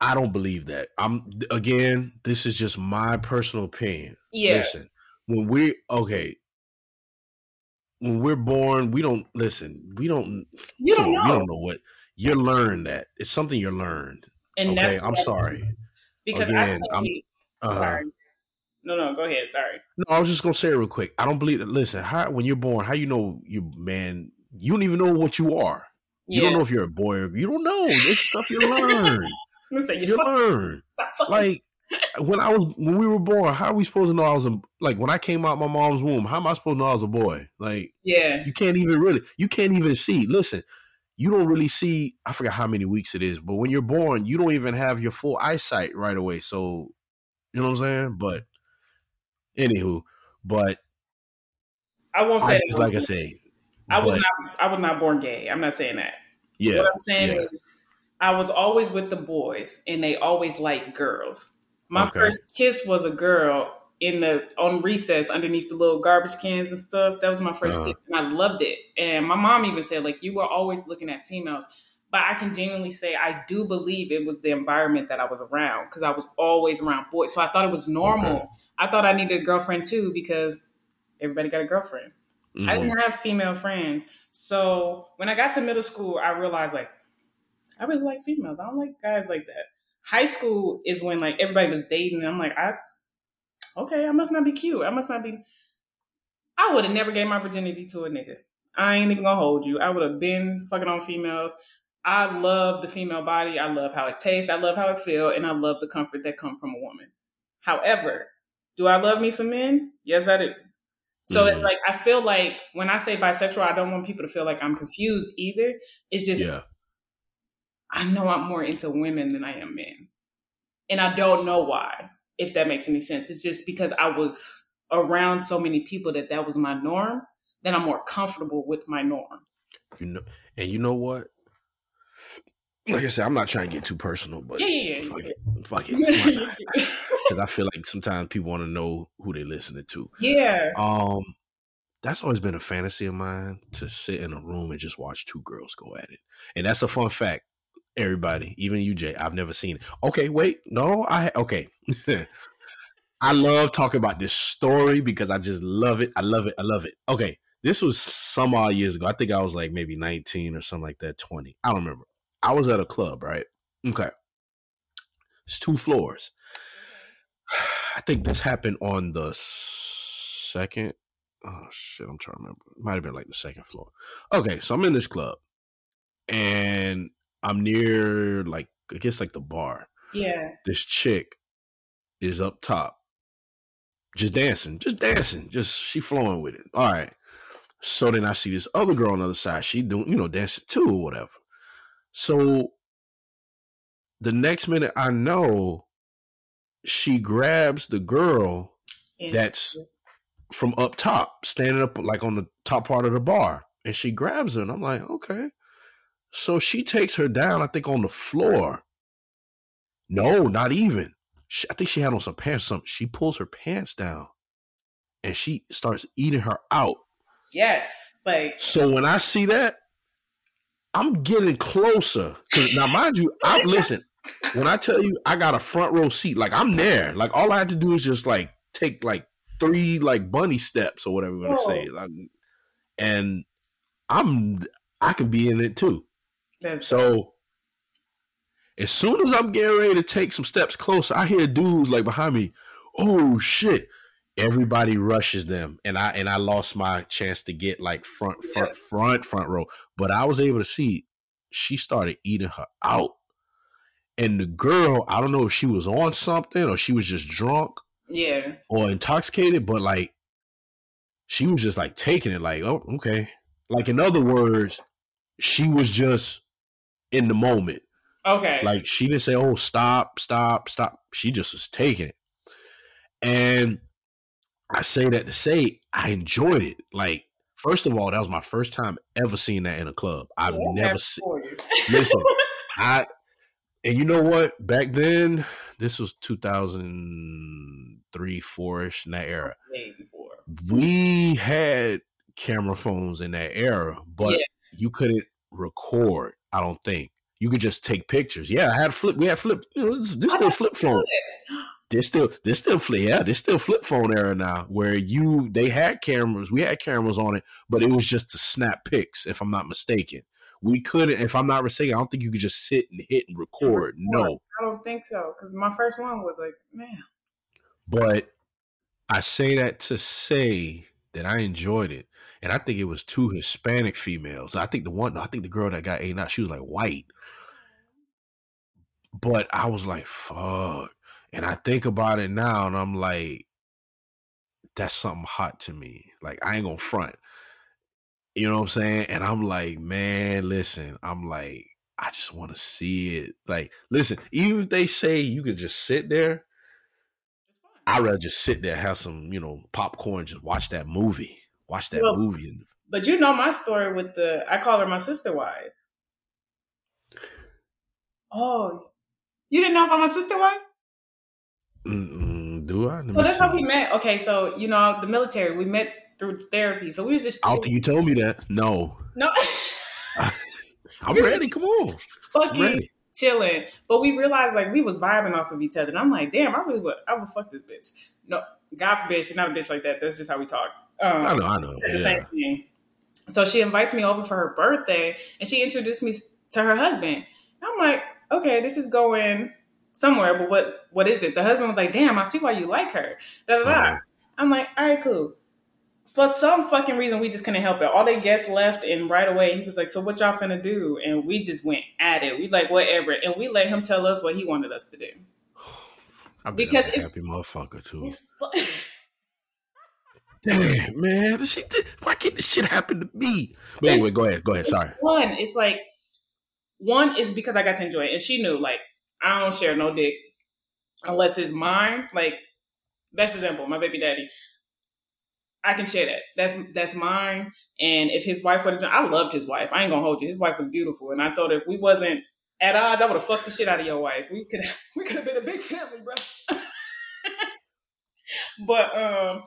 I don't believe that. I'm again, this is just my personal opinion. yeah, Listen, when we okay, when we're born, we don't listen. We don't. you don't know, You don't know what you learn. That it's something you learned. and okay, I'm sorry. because Again, I I'm- say, Uh, sorry. No, no, go ahead. Sorry. No, I was just gonna say it real quick. I don't believe that. Listen, how when you're born, how you know you man? You don't even know what you are. You don't know if you're a boy or you don't know. This stuff you learn. Say you You learn. stop. Like when I was when we were born, how are we supposed to know I was a like when I came out my mom's womb? How am I supposed to know I was a boy? Like yeah, you can't even really you can't even see. Listen, you don't really see. I forgot how many weeks it is, but when you're born, you don't even have your full eyesight right away. So you know what I'm saying? But anywho, but I won't say I just like I say, I was but, not. I was not born gay. I'm not saying that. yeah, what I'm saying yeah. is, I was always with the boys, and they always liked girls. My Okay. first kiss was a girl in the on recess underneath the little garbage cans and stuff. That was my 1st Uh-huh. kiss, and I loved it. And my mom even said, like, you were always looking at females. But I can genuinely say I do believe it was the environment that I was around because I was always around boys. So I thought it was normal. Okay. I thought I needed a girlfriend too because everybody got a girlfriend. I Mhm. didn't have female friends. So when I got to middle school, I realized like I really like females. I don't like guys like that. High school is when like everybody was dating, and I'm like, I okay, I must not be cute. I must not be. I would have never gave my virginity to a nigga. I ain't even gonna hold you. I would have been fucking on females. I love the female body. I love how it tastes. I love how it feels, and I love the comfort that comes from a woman. However, do I love me some men? Yes, I do. So it's Mhm. like I feel like when I say bisexual, I don't want people to feel like I'm confused either. It's just yeah. I know I'm more into women than I am men. And I don't know why, if that makes any sense. It's just because I was around so many people that that was my norm, that I'm more comfortable with my norm. You know, and you know what? Like I said, I'm not trying to get too personal, but Yeah, yeah, yeah. fuck it, fuck it, because I feel like sometimes people want to know who they're listening to. yeah. Um, that's always been a fantasy of mine to sit in a room and just watch two girls go at it. And that's a fun fact. Everybody, even you, Jay, I've never seen it. Okay, wait, no, I okay. I love talking about this story because I just love it. I love it. I love it. Okay, this was some odd years ago. I think I was like maybe 19 or something like that, 20. I don't remember. I was at a club, right? Okay. It's two floors. I think this happened on the second. Oh shit, I'm trying to remember. It might have been like the second floor. Okay, so I'm in this club, and I'm near like I guess like the bar. Yeah. This chick is up top, just dancing, just dancing, just she flowing with it. All right. So then I see this other girl on the other side. She doing, you know, dancing too or whatever. So the next minute I know she grabs the girl that's from up top, standing up like on the top part of the bar. And she grabs her, and I'm like, okay. So she takes her down, I think, on the floor. No, not even. She, I think she had on some pants or something. She pulls her pants down and she starts eating her out. Yes. Like So when I see that, I'm getting closer. Now mind you, I'm listen, when I tell you I got a front row seat, like I'm there. Like all I had to do is just like take like three like bunny steps or whatever we're gonna Oh. say. Like, and I'm I can be in it too. that's So as soon as I'm getting ready to take some steps closer, I hear dudes like behind me, oh shit. Everybody rushes them. And I and I lost my chance to get like front, front, Yes. front, front row. But I was able to see she started eating her out. And the girl, I don't know if she was on something or she was just drunk yeah. or intoxicated, but like she was just like taking it like, oh, okay. Like in other words, she was just in the moment. Okay. Like she didn't say, "Oh, stop, stop, stop." She just was taking it, and I say that to say I enjoyed it. Like, first of all, that was my first time ever seeing that in a club. I've Yeah, never seen. Listen, I and you know what? Back then, this was two thousand three, four ish in that era. We had camera phones in that era, but Yeah. you couldn't record. I don't think you could just take pictures. Yeah, I had flip. We had flip. You know, this, this I still flip phone. This still this still flip. Yeah, this still flip phone era now, where you they had cameras. We had cameras on it, but it was just to snap pics. If I'm not mistaken, we couldn't. If I'm not mistaken, I don't think you could just sit and hit and record. No, I don't think so. Because my first one was like, man. but I say that to say that I enjoyed it, and I think it was two Hispanic females. I think the one, I think the girl that got eaten out, she was like white, mm-hmm. but I was like, fuck. And I think about it now, and I'm like, that's something hot to me. Like I ain't gonna front. You know what I'm saying? And I'm like, man, listen, I'm like, I just want to see it. Like, listen, even if they say you could just sit there, I'd rather just sit there, have some, you know, popcorn, just watch that movie. Watch that Well- movie. And But you know my story with the, I call her my sister wife. Oh, you didn't know about my sister wife? Mm-mm, do I? Let So that's how we met. Okay, so you know the military, we met through therapy. So we was just I don't think you told me that. No. no I'm Really? ready. Come on. Fucking ready. chilling. But we realized like we was vibing off of each other. And I'm like, damn, I really would I would fuck this bitch. No, God forbid, she's not a bitch like that. That's just how we talk. Um, I know, I know. the Yeah. same thing. So she invites me over for her birthday and she introduced me to her husband. I'm like, okay, this is going somewhere, but what what is it? The husband was like, damn, I see why you like her. Da da da. I'm like, all right, cool. For some fucking reason, we just couldn't help it. All the guests left, and right away, he was like, "So what y'all finna do?" And we just went at it. We like whatever, and we let him tell us what he wanted us to do. I Because I'm a it's- happy motherfucker too. Damn, man. This shit, why can't this shit happen to me? But anyway, go ahead. Go ahead. Sorry. One, it's like one is because I got to enjoy it, and she knew like I don't share no dick unless it's mine. Like best example, my baby daddy. I can share that. That's that's mine. And if his wife would have, I loved his wife. I ain't gonna hold you. His wife was beautiful, and I told her if we wasn't at odds, I would have fucked the shit out of your wife. We could we could have been a big family, bro. but um,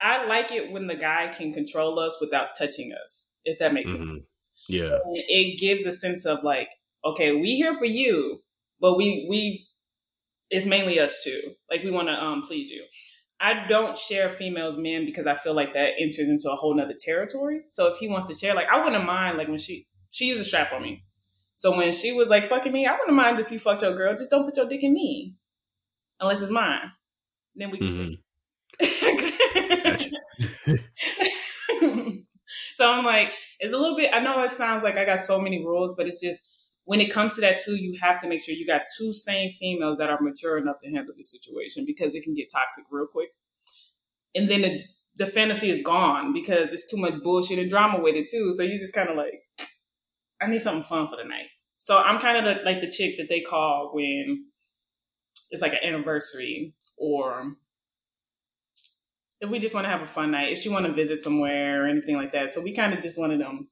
I like it when the guy can control us without touching us. If that makes mm-hmm. sense. Yeah. And it gives a sense of like, okay, we here for you, but we we it's mainly us too. Like we want to um please you. I don't share females men because I feel like that enters into a whole nother territory. So if he wants to share, like I wouldn't mind like when she she used a strap on me. So when she was like fucking me, I wouldn't mind if you fucked your girl. Just don't put your dick in me. Unless it's mine. Then we can mm-hmm. so I'm like, it's a little bit I know it sounds like I got so many rules, but it's just when it comes to that too, you have to make sure you got two sane females that are mature enough to handle the situation because it can get toxic real quick. And then the, the fantasy is gone because it's too much bullshit and drama with it too. So you just kind of like, I need something fun for the night. So I'm kind of like the chick that they call when it's like an anniversary or if we just want to have a fun night, if she want to visit somewhere or anything like that. So we kind of just wanted them.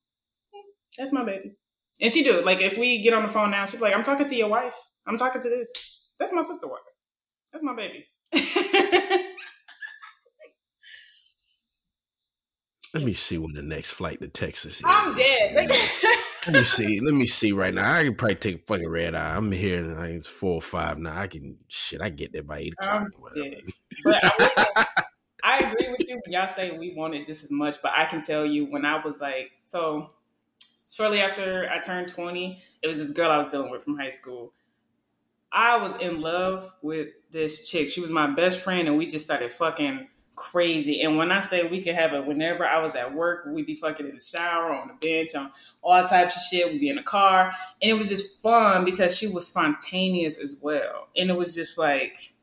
That's my baby. And she do. Like if we get on the phone now, she's like, I'm talking to your wife. I'm talking to this. That's my sister wife. That's my baby. Let me see when the next flight to Texas is. I'm dead. Let me see. Let me see right now. I can probably take a fucking red eye. I'm here. Like, it's four or five now. I can shit. I get there by eight o'clock. But I, I agree with you when y'all say we want it just as much. But I can tell you when I was like, so shortly after I turned 20, it was this girl I was dealing with from high school. I was in love with this chick. She was my best friend, and we just started fucking crazy. And when I say we could have it whenever I was at work, we'd be fucking in the shower, on the bench, on all types of shit. We'd be in the car. And it was just fun because she was spontaneous as well. And it was just like,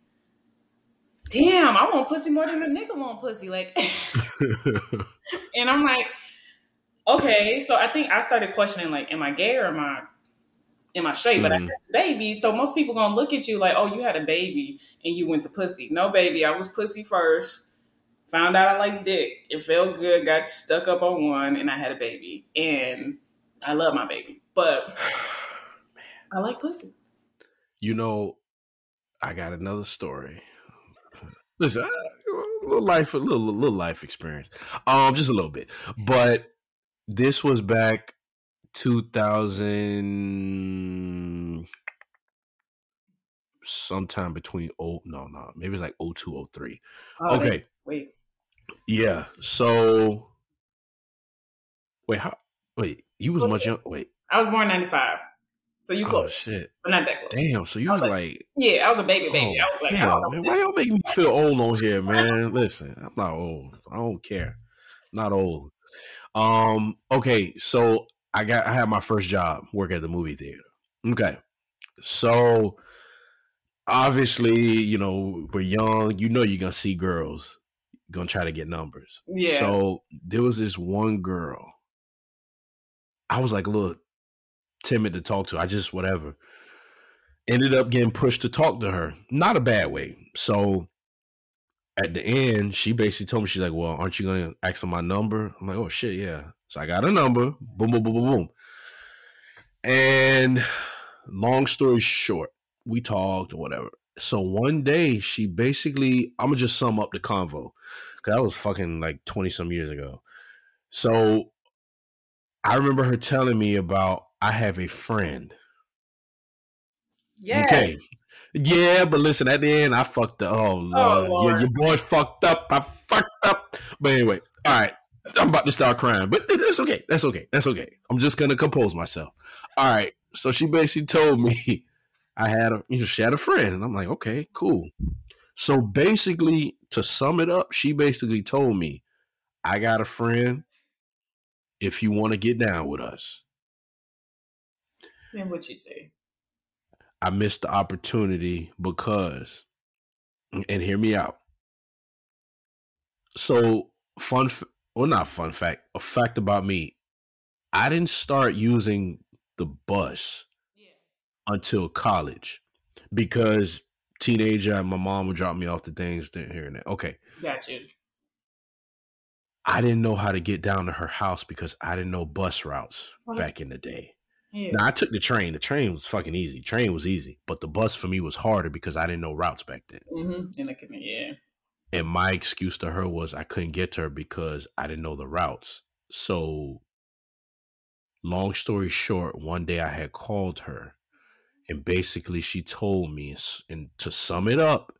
damn, I want pussy more than a nigga want pussy. Like, and I'm like, okay, so I think I started questioning like, am I gay or am I am I straight? Mm. But I mm-hmm. had a baby, so most people gonna look at you like, oh, you had a baby and you went to pussy. No, baby, I was pussy first. Found out I like dick. It felt good. Got stuck up on one, and I had a baby. And I love my baby, but I like pussy. You know, I got another story. Listen, a little life, a little, little life experience, um, just a little bit, but this was back 2000 sometime between oh no no maybe it's like 0203 oh, oh, oh okay wait, wait. Yeah so wait how wait you was much young wait. I was born 95 so you oh, close oh shit. but not that close. Damn so you was, was like, like, yeah i was a baby baby. Oh, i was like hell, oh. man, why y'all making me feel old on here man? Listen i'm not old. I don't care. I'm not old um. Okay. So I got I had my first job working at the movie theater. Okay. So obviously, you know, we're young. You know, you're gonna see girls gonna try to get numbers. Yeah. So there was this one girl. I was like a little timid to talk to. I just whatever. Ended up getting pushed to talk to her. Not a bad way. So at the end, she basically told me, she's like, Well, aren't you going to ask for my number? I'm like, Oh, shit, yeah. So I got a number. Boom, boom, boom, boom, boom. And long story short, we talked or whatever. So one day, she basically, I'm to just sum up the convo because that was fucking like 20 some years ago. So I remember her telling me about, I have a friend. Yeah. Okay. Yeah, but listen, at the end, I fucked up. Oh, Lord. Oh, Lord. Yeah, your boy fucked up. I fucked up. But anyway, all right. I'm about to start crying, but that's okay. That's okay. That's okay. I'm just gonna compose myself. All right. So she basically told me I had a you know, she had a friend, and I'm like, okay, cool. So basically, to sum it up, she basically told me, I got a friend. If you want to get down with us, and what you say? I missed the opportunity because, and hear me out. So, fun, well, not fun fact, a fact about me, I didn't start using the bus yeah. until college because teenager, my mom would drop me off the things here and there. Okay. Got you. I didn't know how to get down to her house because I didn't know bus routes well, back in the day. Yeah. Now I took the train. The train was fucking easy. Train was easy, but the bus for me was harder because I didn't know routes back then. Mm-hmm. And I yeah. And my excuse to her was I couldn't get to her because I didn't know the routes. So, long story short, one day I had called her and basically she told me, and to sum it up,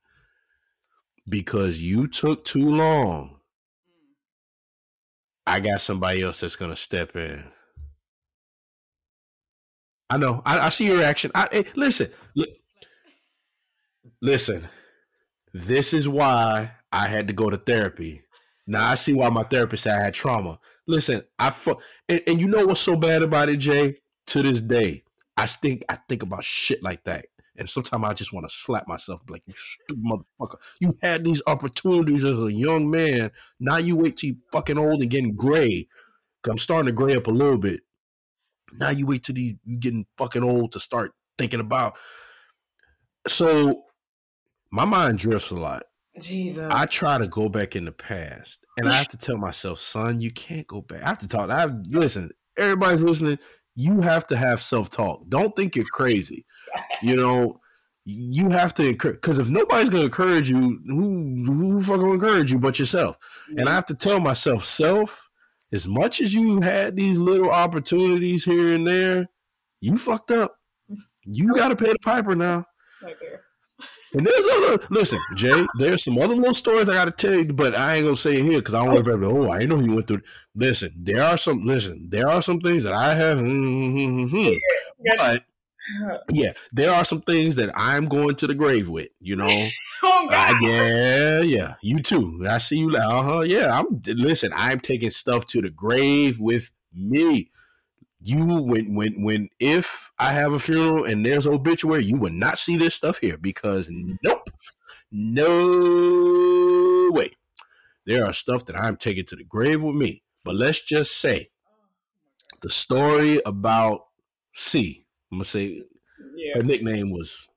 because you took too long, I got somebody else that's going to step in. I know. I, I see your reaction. I, hey, listen, listen. This is why I had to go to therapy. Now I see why my therapist said I had trauma. Listen, I fu- and, and you know what's so bad about it, Jay? To this day, I think I think about shit like that. And sometimes I just want to slap myself, like, you stupid motherfucker. You had these opportunities as a young man. Now you wait till you fucking old and getting gray. I'm starting to gray up a little bit. Now you wait till you getting fucking old to start thinking about. So my mind drifts a lot. Jesus. I try to go back in the past, and I have to tell myself, son, you can't go back. I have to talk. I have listen. Everybody's listening. You have to have self talk. Don't think you're crazy. You know, you have to encourage because if nobody's gonna encourage you, who who fucking encourage you but yourself? And I have to tell myself, self, as much as you had these little opportunities here and there, you fucked up. You got to pay the piper now. Right there. And there's other listen, Jay. There's some other little stories I got to tell you, but I ain't gonna say it here because I don't want to be oh, I know you went through. Listen, there are some. Listen, there are some things that I have. Mm-hmm, but yeah, there are some things that I'm going to the grave with. You know. oh God. Uh, yeah, yeah. You too. I see you. Uh huh. Yeah. I'm. Listen, I'm taking stuff to the grave with me you when when when if I have a funeral and there's obituary, you will not see this stuff here because nope, no way. There are stuff that I'm taking to the grave with me. But let's just say the story about C. I'm gonna say yeah. her nickname was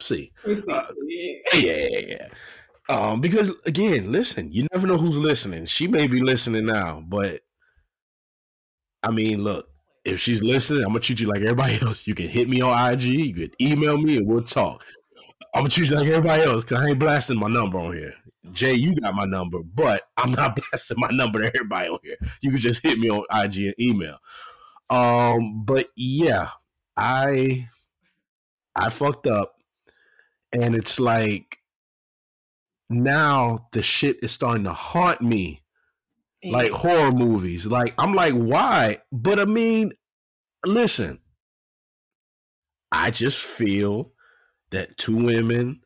C. Uh, yeah, yeah, yeah. Um, because again, listen, you never know who's listening. She may be listening now, but I mean, look, if she's listening, I'm gonna treat you like everybody else. You can hit me on IG, you can email me, and we'll talk. I'm gonna treat you like everybody else because I ain't blasting my number on here. Jay, you got my number, but I'm not blasting my number to everybody on here. You can just hit me on IG and email. Um, but yeah, I I fucked up, and it's like now the shit is starting to haunt me like horror movies. Like I'm like, why? But I mean, listen, I just feel that two women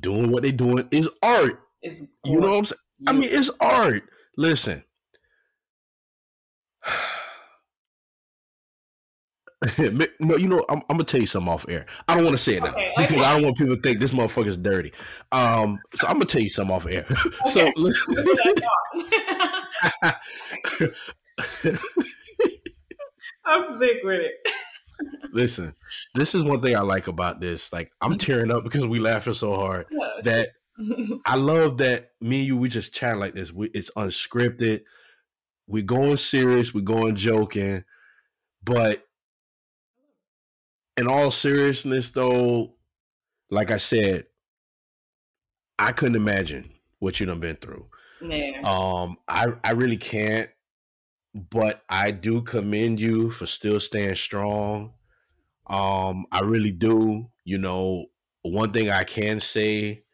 doing what they're doing is art. It's you know what I'm saying? I mean, it's art. Listen. no, you know, I'm, I'm, gonna tell you something off air. I don't want to say it now okay, because I don't want people to think this motherfucker's dirty. Um, so I'm gonna tell you something off air. Okay. so I'm sick with it. Listen, this is one thing I like about this. Like, I'm tearing up because we laughing so hard that I love that me and you we just chat like this. We, it's unscripted. We going serious. We going joking, but in all seriousness, though, like I said, I couldn't imagine what you done been through. Yeah. Um, I I really can't, but I do commend you for still staying strong. Um, I really do. You know, one thing I can say,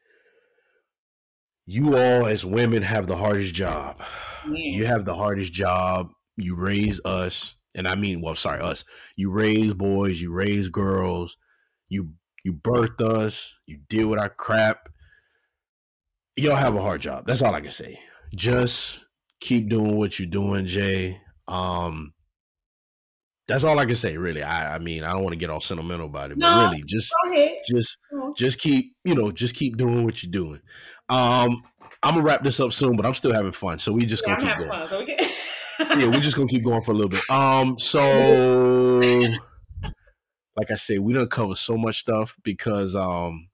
you all as women have the hardest job. Yeah. You have the hardest job. You raise us, and I mean, well, sorry, us. You raise boys, you raise girls, you you birth us, you deal with our crap y'all have a hard job. That's all I can say. Just keep doing what you're doing, Jay. Um, that's all I can say, really. I, I mean, I don't want to get all sentimental about it, no, but really, just, just, just keep, you know, just keep doing what you're doing. Um, I'm gonna wrap this up soon, but I'm still having fun, so we just yeah, gonna I'm keep going. Fun, so yeah, we're just gonna keep going for a little bit. Um, so, like I said, we don't cover so much stuff because um.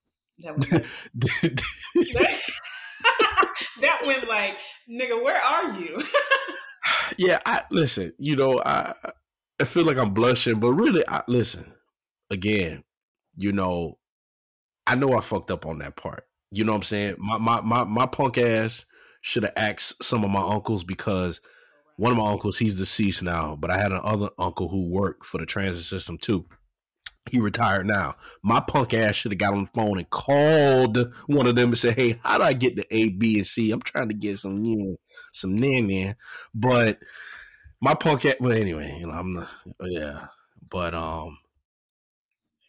that went like, nigga, where are you? yeah, I listen. You know, I I feel like I'm blushing, but really, I listen again. You know, I know I fucked up on that part. You know what I'm saying? My my my, my punk ass should have asked some of my uncles because one of my uncles, he's deceased now, but I had another uncle who worked for the transit system too. He retired now. My punk ass should have got on the phone and called one of them and said, "Hey, how do I get to A, B, and C? I'm trying to get some, you know, some nan But my punk ass. Well, anyway, you know, I'm the yeah. But um,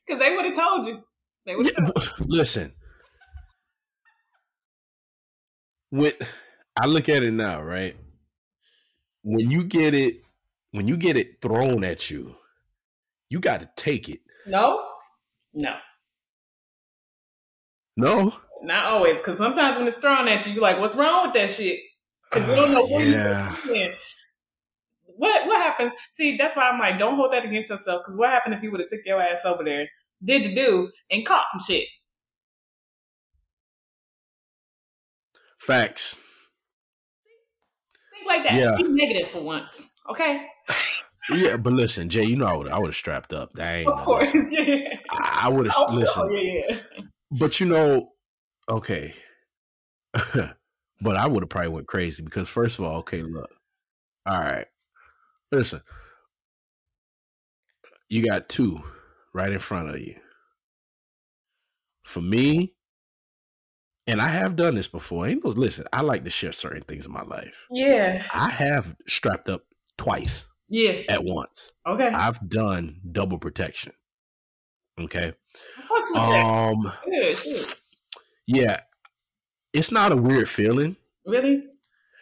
because they would have told you. They would. Yeah, listen, when I look at it now, right? When you get it, when you get it thrown at you, you got to take it. No, no, no. Not always, because sometimes when it's thrown at you, you're like, "What's wrong with that shit?" Because you don't know where yeah. you're What what happened? See, that's why I'm like, don't hold that against yourself. Because what happened if you would have took your ass over there, did the do, and caught some shit? Facts. Like that. Yeah. Be negative for once, okay? yeah, but listen, Jay, you know I would I would have strapped up. Dang, of course, yeah. I, would have oh, listen. Oh, yeah, yeah. But you know, okay. but I would have probably went crazy because first of all, okay, look. All right. Listen. You got two right in front of you. For me, and I have done this before. Ain't no listen, I like to share certain things in my life. Yeah. I have strapped up twice. Yeah. At once. Okay. I've done double protection. Okay. Um yeah, yeah. It's not a weird feeling. Really?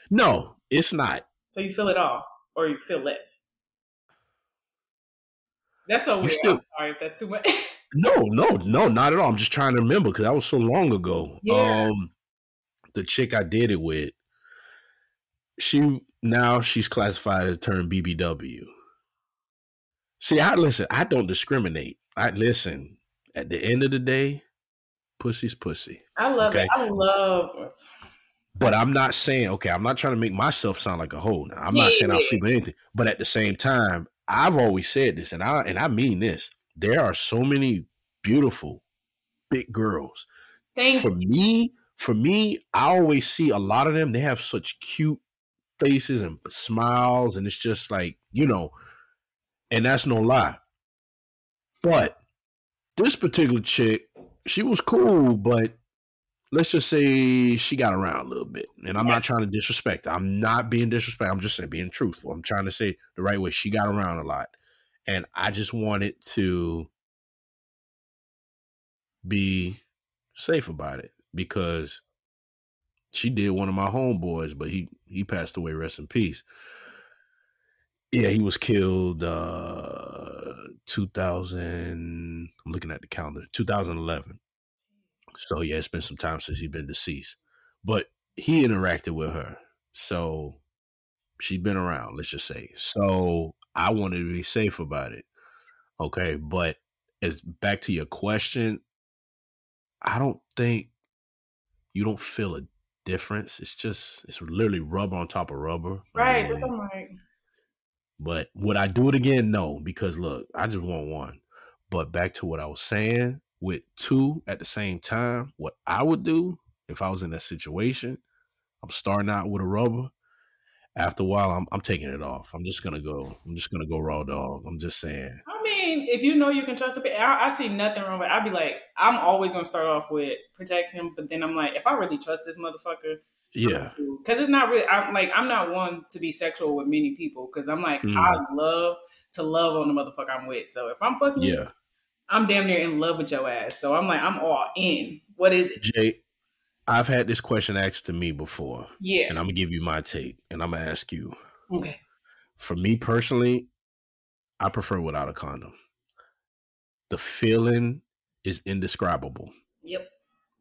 No, it's not. So you feel it all or you feel less? That's so weird. Still, I'm sorry if that's too much. no, no, no, not at all. I'm just trying to remember because that was so long ago. Yeah. Um, the chick I did it with, she now she's classified as term BBW. See, I listen. I don't discriminate. I listen. At the end of the day, pussy's pussy. I love okay? it. I love. But I'm not saying okay. I'm not trying to make myself sound like a hoe. Now I'm not saying I'll sleep with anything. But at the same time, I've always said this, and I and I mean this. There are so many beautiful big girls. Thank for me, for me, I always see a lot of them. They have such cute faces and smiles, and it's just like you know, and that's no lie. But this particular chick, she was cool, but let's just say she got around a little bit. And I'm not trying to disrespect. I'm not being disrespectful. I'm just saying being truthful. I'm trying to say the right way. She got around a lot. And I just wanted to be safe about it because she did one of my homeboys, but he he passed away. Rest in peace. Yeah, he was killed uh 2000. I'm looking at the calendar. 2011. So yeah, it's been some time since he's been deceased. But he interacted with her. So she's been around, let's just say. So I wanted to be safe about it. Okay. But as back to your question, I don't think you don't feel a difference. It's just it's literally rubber on top of rubber. Right. that's what But would I do it again? No, because look, I just want one. But back to what I was saying, with two at the same time, what I would do if I was in that situation, I'm starting out with a rubber. After a while, I'm I'm taking it off. I'm just gonna go. I'm just gonna go raw dog. I'm just saying. I mean, if you know you can trust it, I, I see nothing wrong with. it. I'd be like, I'm always gonna start off with protection, but then I'm like, if I really trust this motherfucker, yeah, because it's not really. I'm like, I'm not one to be sexual with many people because I'm like, mm. I love to love on the motherfucker I'm with. So if I'm fucking, yeah. I'm damn near in love with your ass. So I'm like, I'm all in. What is it? Jay, I've had this question asked to me before. Yeah. And I'm gonna give you my take and I'm gonna ask you. Okay. For me personally, I prefer without a condom. The feeling is indescribable. Yep.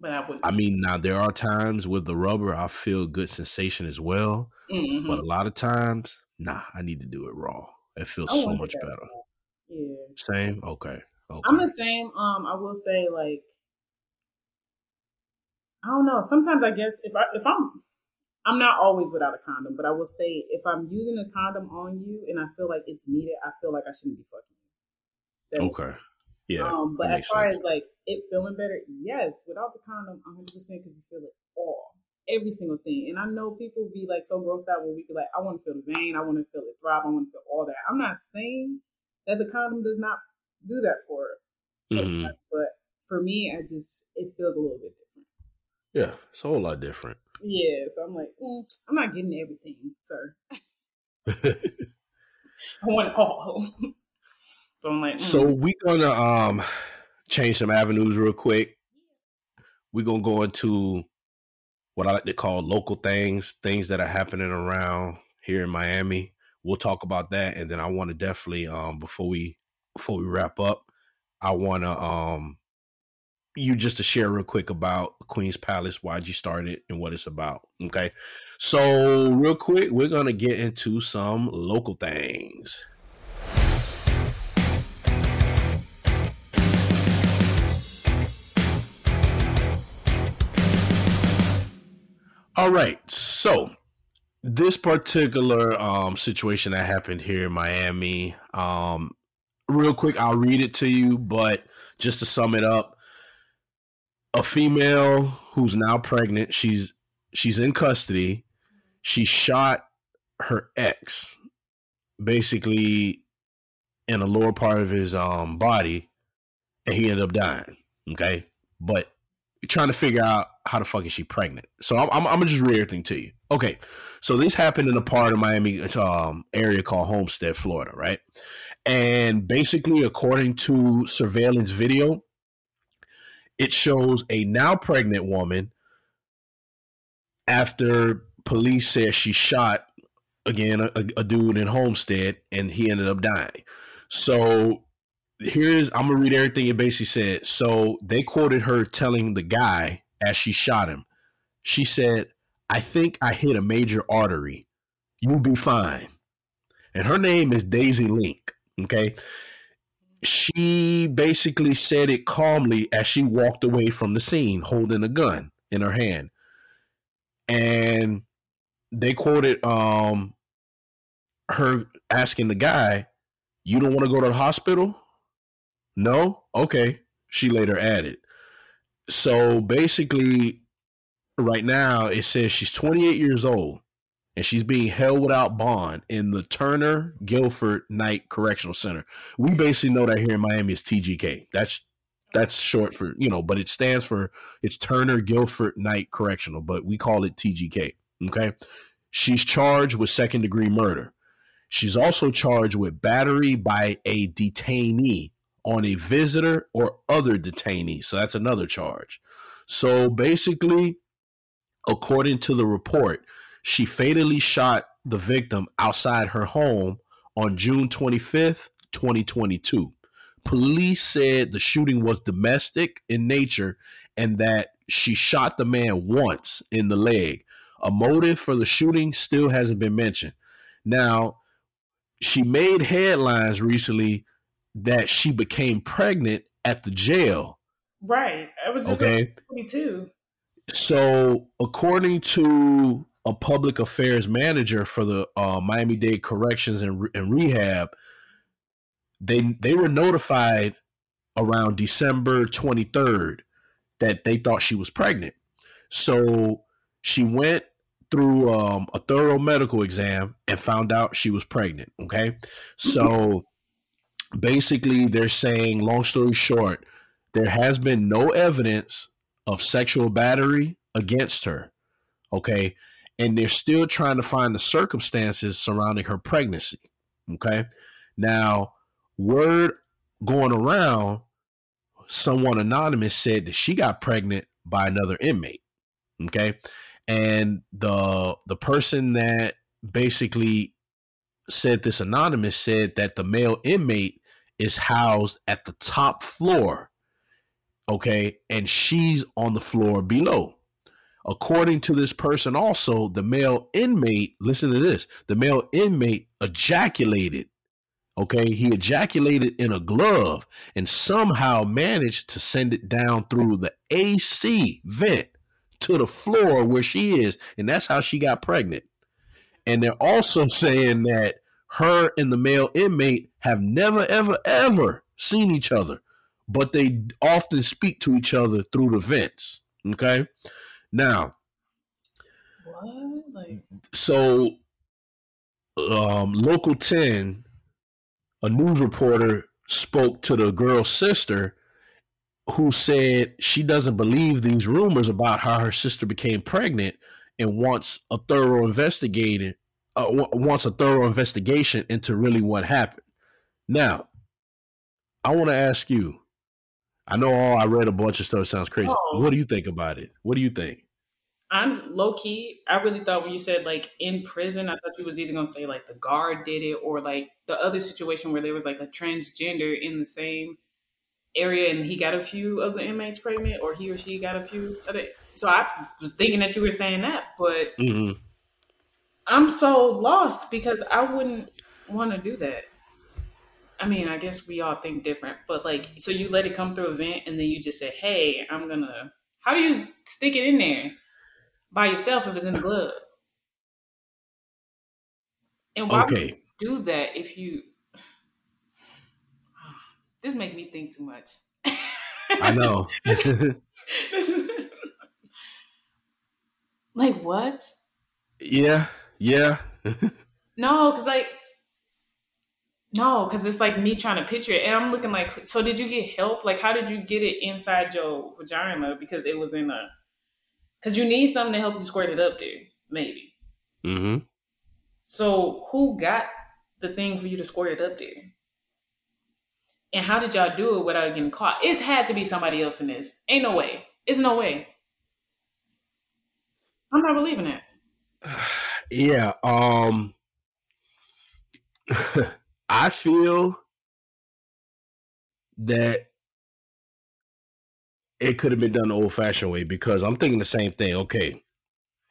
But I would I mean, now there are times with the rubber I feel good sensation as well. Mm-hmm. But a lot of times, nah, I need to do it raw. It feels so much better. Yeah. Same? Okay. Okay. I'm the same. Um, I will say like I don't know. Sometimes I guess if I if I'm I'm not always without a condom, but I will say if I'm using a condom on you and I feel like it's needed, I feel like I shouldn't be fucking you. okay. Yeah. Um, but as far sense. as like it feeling better, yes, without the condom, 100 percent because you feel it all, every single thing. And I know people be like so grossed out when we be like, I want to feel the vein, I want to feel it throb, I want to feel all that. I'm not saying that the condom does not do that for mm-hmm. but for me, I just it feels a little bit different. Yeah, it's a whole lot different. Yeah, so I'm like, mm, I'm not getting everything, sir. I want all. so I'm like, mm. so we gonna um change some avenues real quick. We're gonna go into what I like to call local things, things that are happening around here in Miami. We'll talk about that, and then I want to definitely um before we before we wrap up, I want to um you just to share real quick about Queen's Palace, why'd you start it, and what it's about. Okay, so real quick, we're gonna get into some local things. All right, so this particular um, situation that happened here in Miami, um, real quick, I'll read it to you, but just to sum it up, a female who's now pregnant, she's she's in custody. She shot her ex, basically in the lower part of his um, body, and he ended up dying. Okay, but trying to figure out how the fuck is she pregnant. So I'm, I'm, I'm gonna just read everything to you. Okay, so this happened in a part of Miami um, area called Homestead, Florida, right? And basically, according to surveillance video, it shows a now pregnant woman after police said she shot again a, a dude in Homestead and he ended up dying. So here's I'm gonna read everything it basically said. So they quoted her telling the guy as she shot him. She said, I think I hit a major artery. You'll be fine. And her name is Daisy Link. Okay. She basically said it calmly as she walked away from the scene, holding a gun in her hand. And they quoted um her asking the guy, You don't want to go to the hospital? No? Okay. She later added. So basically, right now, it says she's 28 years old and she's being held without bond in the Turner Guilford Knight Correctional Center. We basically know that here in Miami is TGK. That's that's short for you know, but it stands for it's Turner Guilford Knight Correctional, but we call it TGK. Okay, she's charged with second degree murder. She's also charged with battery by a detainee on a visitor or other detainee. So that's another charge. So basically, according to the report, she fatally shot the victim outside her home on June 25th, 2022. Police said the shooting was domestic in nature and that she shot the man once in the leg. A motive for the shooting still hasn't been mentioned. Now, she made headlines recently that she became pregnant at the jail. Right. I was just okay. 22. So, according to a public affairs manager for the uh, Miami Dade Corrections and, and Rehab, they they were notified around December 23rd that they thought she was pregnant. So she went through um, a thorough medical exam and found out she was pregnant. Okay. So basically they're saying long story short there has been no evidence of sexual battery against her okay and they're still trying to find the circumstances surrounding her pregnancy okay now word going around someone anonymous said that she got pregnant by another inmate okay and the the person that basically said this anonymous said that the male inmate is housed at the top floor. Okay. And she's on the floor below. According to this person, also, the male inmate, listen to this the male inmate ejaculated. Okay. He ejaculated in a glove and somehow managed to send it down through the AC vent to the floor where she is. And that's how she got pregnant. And they're also saying that her and the male inmate have never, ever, ever seen each other but they often speak to each other through the vents. Okay. Now, what? Like, so um, local 10 a news reporter spoke to the girl's sister who said she doesn't believe these rumors about how her sister became pregnant and wants a thorough investigating uh, wants a thorough investigation into really what happened now i want to ask you i know all i read a bunch of stuff sounds crazy Oh. what do you think about it what do you think I'm low key. I really thought when you said like in prison, I thought you was either gonna say like the guard did it or like the other situation where there was like a transgender in the same area and he got a few of the inmates pregnant or he or she got a few of it. So I was thinking that you were saying that, but hmm I'm so lost because I wouldn't want to do that. I mean, I guess we all think different, but like, so you let it come through a vent and then you just say, hey, I'm gonna, how do you stick it in there by yourself if it's in the glove? And why would you okay do that if you, this make me think too much. i know like what? yeah yeah No, because like, no, because it's like me trying to picture it, and I'm looking like, so did you get help? Like, how did you get it inside your vagina? Because it was in a, because you need something to help you squirt it up there, maybe. Mm-hmm. So who got the thing for you to squirt it up there? And how did y'all do it without getting caught? It's had to be somebody else in this. Ain't no way. It's no way. I'm not believing it. Yeah, um I feel that it could have been done the old fashioned way because I'm thinking the same thing. Okay.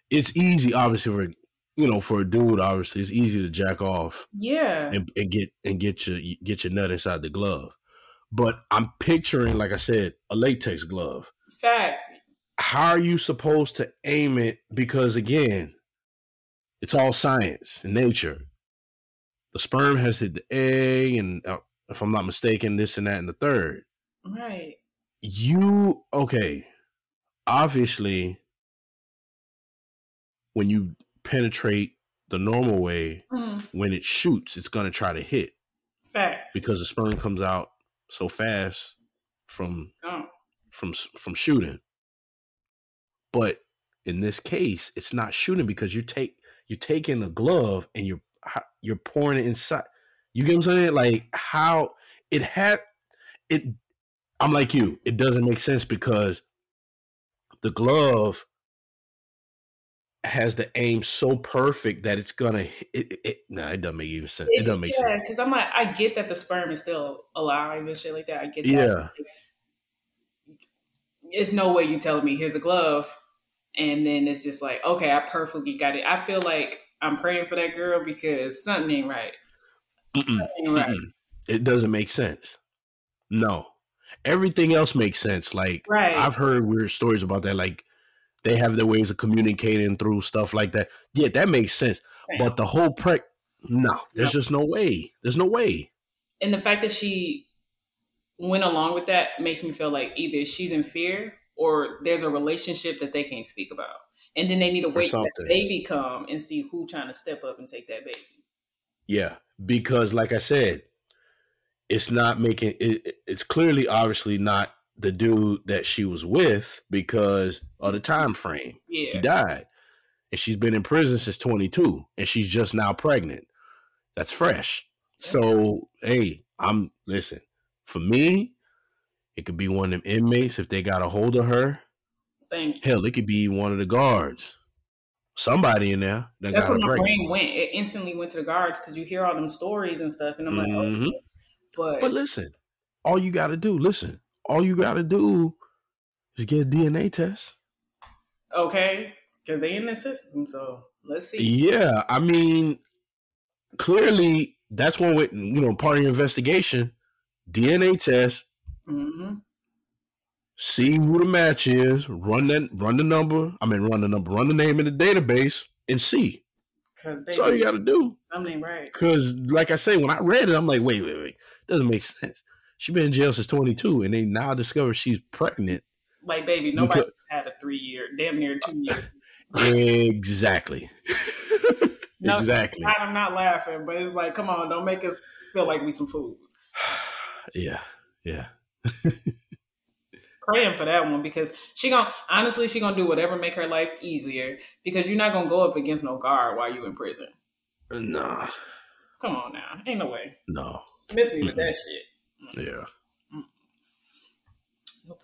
It's easy, obviously, for you know, for a dude, obviously, it's easy to jack off Yeah. and, and get and get your get your nut inside the glove. But I'm picturing, like I said, a latex glove. Facts. how are you supposed to aim it? Because again, it's all science and nature. The sperm has hit the egg, and uh, if I'm not mistaken, this and that and the third. Right. You okay? Obviously, when you penetrate the normal way, Mhm. when it shoots, it's gonna try to hit Facts. because the sperm comes out so fast from Oh. from from shooting. But in this case, it's not shooting because you take you're taking a glove and you're you're pouring it inside. You get what I'm saying? Like how it had it. I'm like you. It doesn't make sense because the glove has the aim so perfect that it's gonna. It, it, it, nah, it doesn't make even sense. It doesn't make yeah, sense. because I'm like, I get that the sperm is still alive and shit like that. I get that. Yeah. It's no way you telling me here's a glove, and then it's just like, okay, I perfectly got it. I feel like I'm praying for that girl because something ain't right. Mm-mm. Something ain't right. It doesn't make sense. No. Everything else makes sense. Like Right. I've heard weird stories about that. Like they have their ways of communicating through stuff like that. Yeah, that makes sense. But the whole preg no, there's No. just no way. There's no way. and the fact that she went along with that makes me feel like either she's in fear or there's a relationship that they can't speak about. And then they need to wait till that baby come and see who trying to step up and take that baby. Yeah, because like I said, it's not making it. it- It's clearly, obviously, not the dude that she was with because of the time frame. He Yeah. died, and she's been in prison since 22, and she's just now pregnant. That's fresh. So, hey, I'm listen. For me, it could be one of them inmates if they got a hold of her. Thank you. Hell, it could be one of the guards. Somebody in there that That's got where my pregnant. brain went. It instantly went to the guards because you hear all them stories and stuff, and I'm like, Mhm. okay. But, But listen, all you got to do, listen, all you got to do is get a DNA test. okay, because they in the system. So let's see. Yeah, I mean, clearly that's one way, you know, part of your investigation. DNA test, hmm see who the match is, run that, run the number. I mean, run the number, run the name in the database, and see. Because That's all you got to do. something right. Because, like I say, when I read it, I'm like, wait, wait, wait, doesn't make sense. She been in jail since 22, and they now discover she's pregnant. Like, baby, nobody because, had a three year, damn near two years. Exactly. no, exactly. I'm not laughing, but it's like, come on, don't make us feel like we some fools. yeah, yeah. Praying for that one because she gonna honestly she gonna do whatever make her life easier because you're not gonna go up against no guard while you in prison. Nah. Come on now, ain't no way. No. Miss me with that shit. Yeah.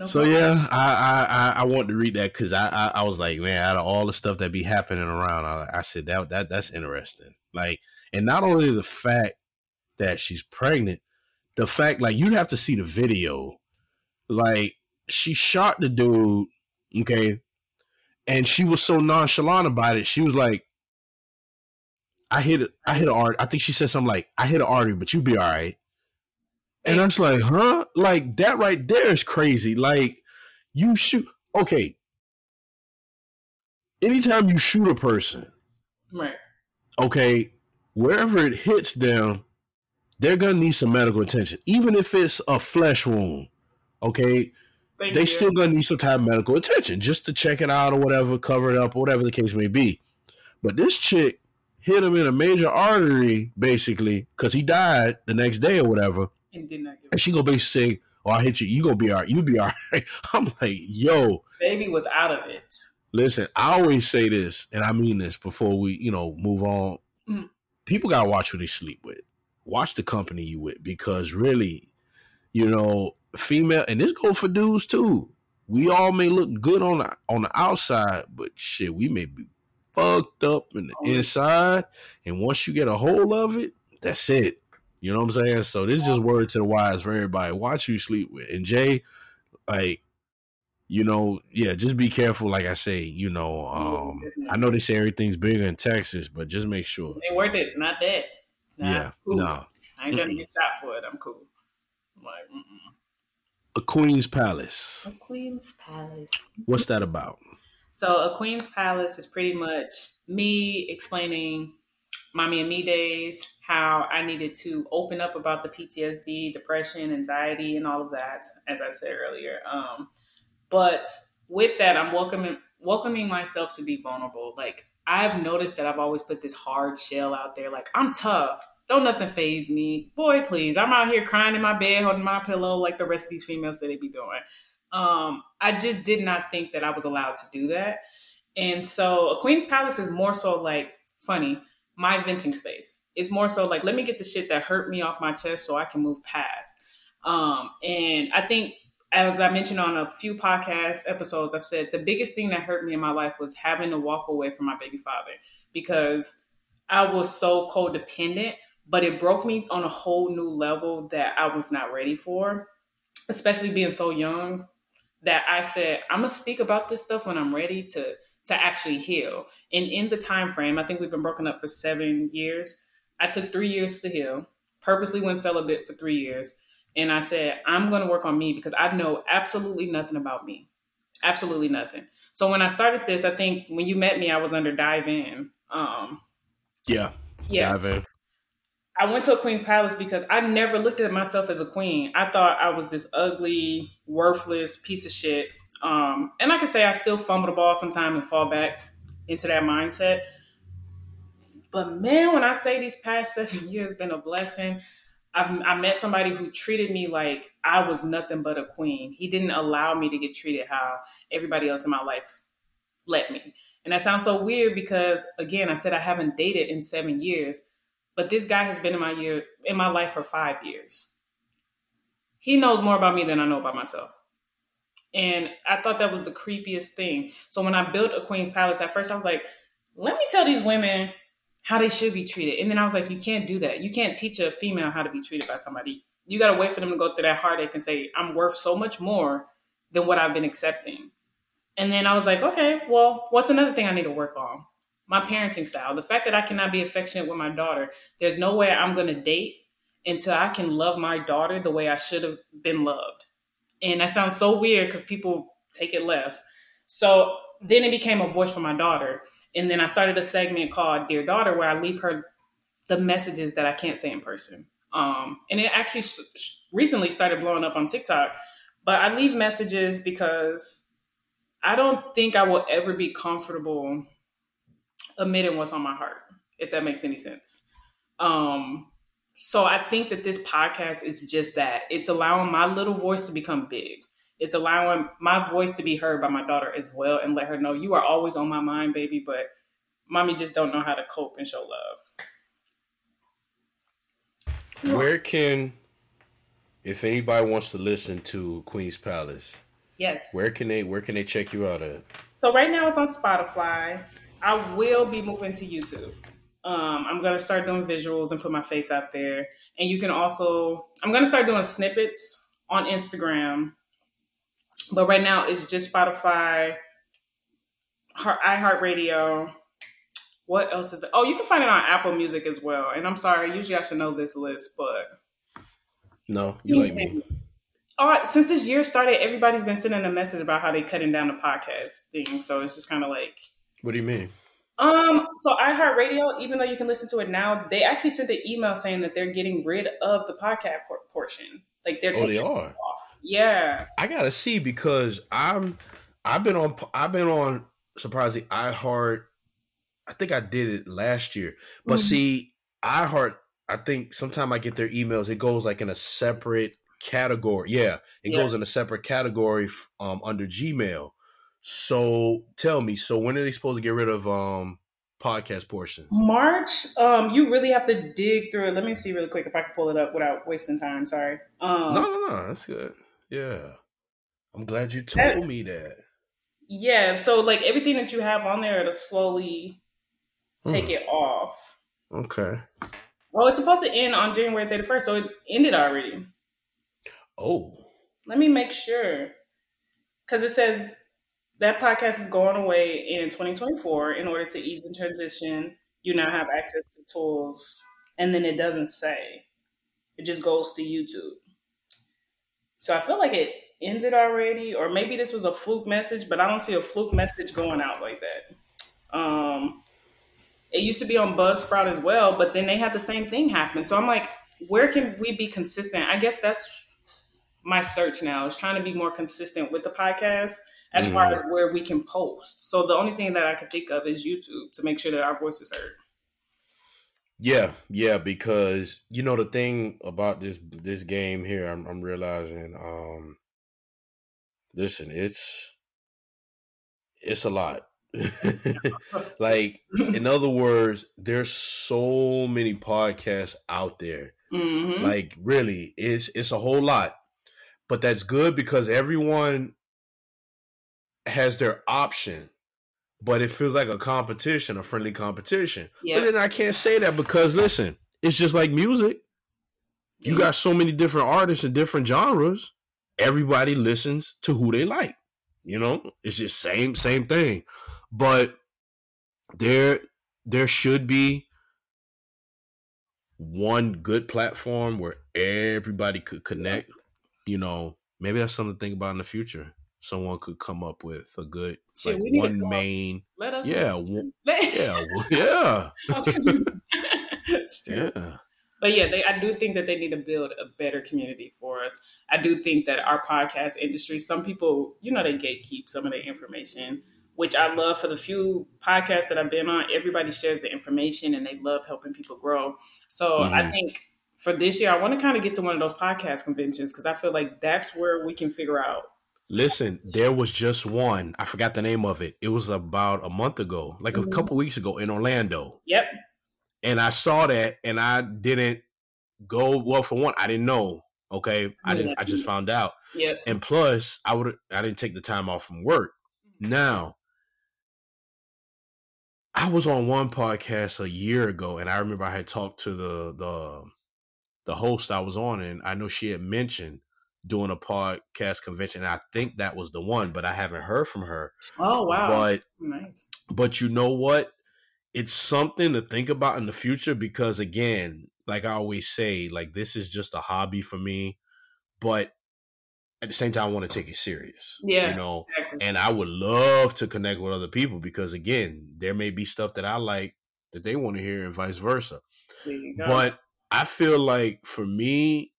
So yeah, I I I want to read that because I, I, I was like, man, out of all the stuff that be happening around, I, I said that that that's interesting. Like, and not only the fact that she's pregnant, the fact like you'd have to see the video. Like, she shot the dude, okay, and she was so nonchalant about it. She was like, I hit it, I hit an artery. I think she said something like, I hit an artery, but you be all right. And I was like, huh? Like that right there is crazy. Like you shoot okay. Anytime you shoot a person, right? Okay, wherever it hits them, they're gonna need some medical attention. Even if it's a flesh wound, okay, Thank they you. still gonna need some type of medical attention just to check it out or whatever, cover it up, or whatever the case may be. But this chick hit him in a major artery, basically, because he died the next day or whatever and did not give. And she gonna basically say, "Oh, I hit you. You gonna be all right. You be all right." I'm like, "Yo, baby was out of it." Listen, I always say this, and I mean this before we, you know, move on. Mm. People gotta watch who they sleep with. Watch the company you with, because really, you know, female, and this go for dudes too. We all may look good on the on the outside, but shit, we may be fucked up in the oh. inside. And once you get a hold of it, that's it. You know what I'm saying? So this is just word to the wise for everybody. Watch who you sleep with. And Jay, like, you know, yeah, just be careful. Like I say, you know, um, I know they say everything's bigger in Texas, but just make sure. Ain't worth it. Not that. Nah, yeah. Cool. No. I ain't trying to get shot for it. I'm cool. I'm like, mm-mm. A Queen's Palace. A Queen's Palace. What's that about? So, a Queen's Palace is pretty much me explaining mommy and me days, how I needed to open up about the PTSD, depression, anxiety, and all of that, as I said earlier. Um, but with that, I'm welcoming welcoming myself to be vulnerable. Like I've noticed that I've always put this hard shell out there. Like I'm tough. Don't nothing phase me. Boy, please. I'm out here crying in my bed, holding my pillow like the rest of these females that they be doing. Um, I just did not think that I was allowed to do that. And so a Queen's Palace is more so like funny my venting space. It's more so like, let me get the shit that hurt me off my chest so I can move past. Um, and I think, as I mentioned on a few podcast episodes, I've said the biggest thing that hurt me in my life was having to walk away from my baby father because I was so codependent, but it broke me on a whole new level that I was not ready for, especially being so young. That I said, I'm gonna speak about this stuff when I'm ready to to actually heal. And in the time frame, I think we've been broken up for seven years. I took three years to heal, purposely went celibate for three years. And I said, I'm going to work on me because I know absolutely nothing about me. Absolutely nothing. So when I started this, I think when you met me, I was under Dive In. Um, yeah. Yeah. Dive In. I went to a queen's palace because I never looked at myself as a queen. I thought I was this ugly, worthless piece of shit um, and I can say I still fumble the ball sometimes and fall back into that mindset. But man, when I say these past seven years been a blessing, I've, I met somebody who treated me like I was nothing but a queen. He didn't allow me to get treated how everybody else in my life let me. And that sounds so weird because again, I said I haven't dated in seven years, but this guy has been in my year in my life for five years. He knows more about me than I know about myself. And I thought that was the creepiest thing. So when I built a Queen's Palace, at first I was like, let me tell these women how they should be treated. And then I was like, you can't do that. You can't teach a female how to be treated by somebody. You got to wait for them to go through that heartache and say, I'm worth so much more than what I've been accepting. And then I was like, okay, well, what's another thing I need to work on? My parenting style. The fact that I cannot be affectionate with my daughter. There's no way I'm going to date until I can love my daughter the way I should have been loved. And that sounds so weird because people take it left. So then it became a voice for my daughter. And then I started a segment called Dear Daughter where I leave her the messages that I can't say in person. Um, and it actually recently started blowing up on TikTok. But I leave messages because I don't think I will ever be comfortable admitting what's on my heart, if that makes any sense. Um, so I think that this podcast is just that. It's allowing my little voice to become big. It's allowing my voice to be heard by my daughter as well and let her know you are always on my mind, baby, but mommy just don't know how to cope and show love. Where can if anybody wants to listen to Queen's Palace, yes. Where can they where can they check you out at? So right now it's on Spotify. I will be moving to YouTube. Um, I'm gonna start doing visuals and put my face out there. And you can also I'm gonna start doing snippets on Instagram. But right now it's just Spotify, iHeartRadio. What else is there? Oh, you can find it on Apple Music as well. And I'm sorry, usually I should know this list, but no, you like me. All right, since this year started, everybody's been sending a message about how they cutting down the podcast thing. So it's just kind of like. What do you mean? Um, so iHeartRadio, even though you can listen to it now, they actually sent an email saying that they're getting rid of the podcast portion. Like they're oh, they are. off. Yeah, I gotta see because I'm I've been on I've been on surprisingly iHeart. I think I did it last year, but mm-hmm. see, iHeart I think sometimes I get their emails. It goes like in a separate category. Yeah, it yeah. goes in a separate category um, under Gmail. So tell me, so when are they supposed to get rid of um podcast portions? March. Um, you really have to dig through it. Let me see really quick if I can pull it up without wasting time. Sorry. Um, no, no, no. That's good. Yeah, I'm glad you told that, me that. Yeah. So like everything that you have on there, to slowly take mm. it off. Okay. Well, it's supposed to end on January 31st, so it ended already. Oh. Let me make sure. Because it says that podcast is going away in 2024 in order to ease the transition. You now have access to tools. And then it doesn't say, it just goes to YouTube. So I feel like it ended already, or maybe this was a fluke message, but I don't see a fluke message going out like that. Um, it used to be on Buzzsprout as well, but then they had the same thing happen. So I'm like, where can we be consistent? I guess that's my search now is trying to be more consistent with the podcast as mm. far as where we can post. So the only thing that I can think of is YouTube to make sure that our voice is heard. Yeah, yeah, because you know the thing about this this game here, I'm, I'm realizing. Um, listen, it's it's a lot like, in other words, there's so many podcasts out there. Mm-hmm. Like, really, it's it's a whole lot. But that's good because everyone has their option. But it feels like a competition, a friendly competition. Yeah. But then I can't say that because listen, it's just like music. You got so many different artists and different genres. Everybody listens to who they like. You know, it's just same same thing but there there should be one good platform where everybody could connect. You know, maybe that's something to think about in the future. Someone could come up with a good like one main. Let us. Yeah, yeah, yeah, yeah. But yeah, they, I do think that they need to build a better community for us. I do think that our podcast industry, some people, you know, they gatekeep some of the information which I love for the few podcasts that I've been on, everybody shares the information and they love helping people grow. So mm-hmm. I think for this year, I want to kind of get to one of those podcast conventions because I feel like that's where we can figure out. Listen, there was just one. I forgot the name of it. It was about a month ago, like mm-hmm. a couple weeks ago in Orlando. Yep. And I saw that and I didn't go. Well, for one, I didn't know. Okay. I didn't, I just found out. Yep. And plus, I would, I didn't take the time off from work. Now, I was on one podcast a year ago, and I remember I had talked to the the the host I was on, and I know she had mentioned doing a podcast convention. I think that was the one, but I haven't heard from her. Oh wow! But nice. But you know what? It's something to think about in the future because, again, like I always say, like this is just a hobby for me. But at the same time, I want to take it serious. Yeah. You know, exactly. and I would love to connect with other people because, again, there may be stuff that I like that they want to hear and vice versa. But I feel like for me,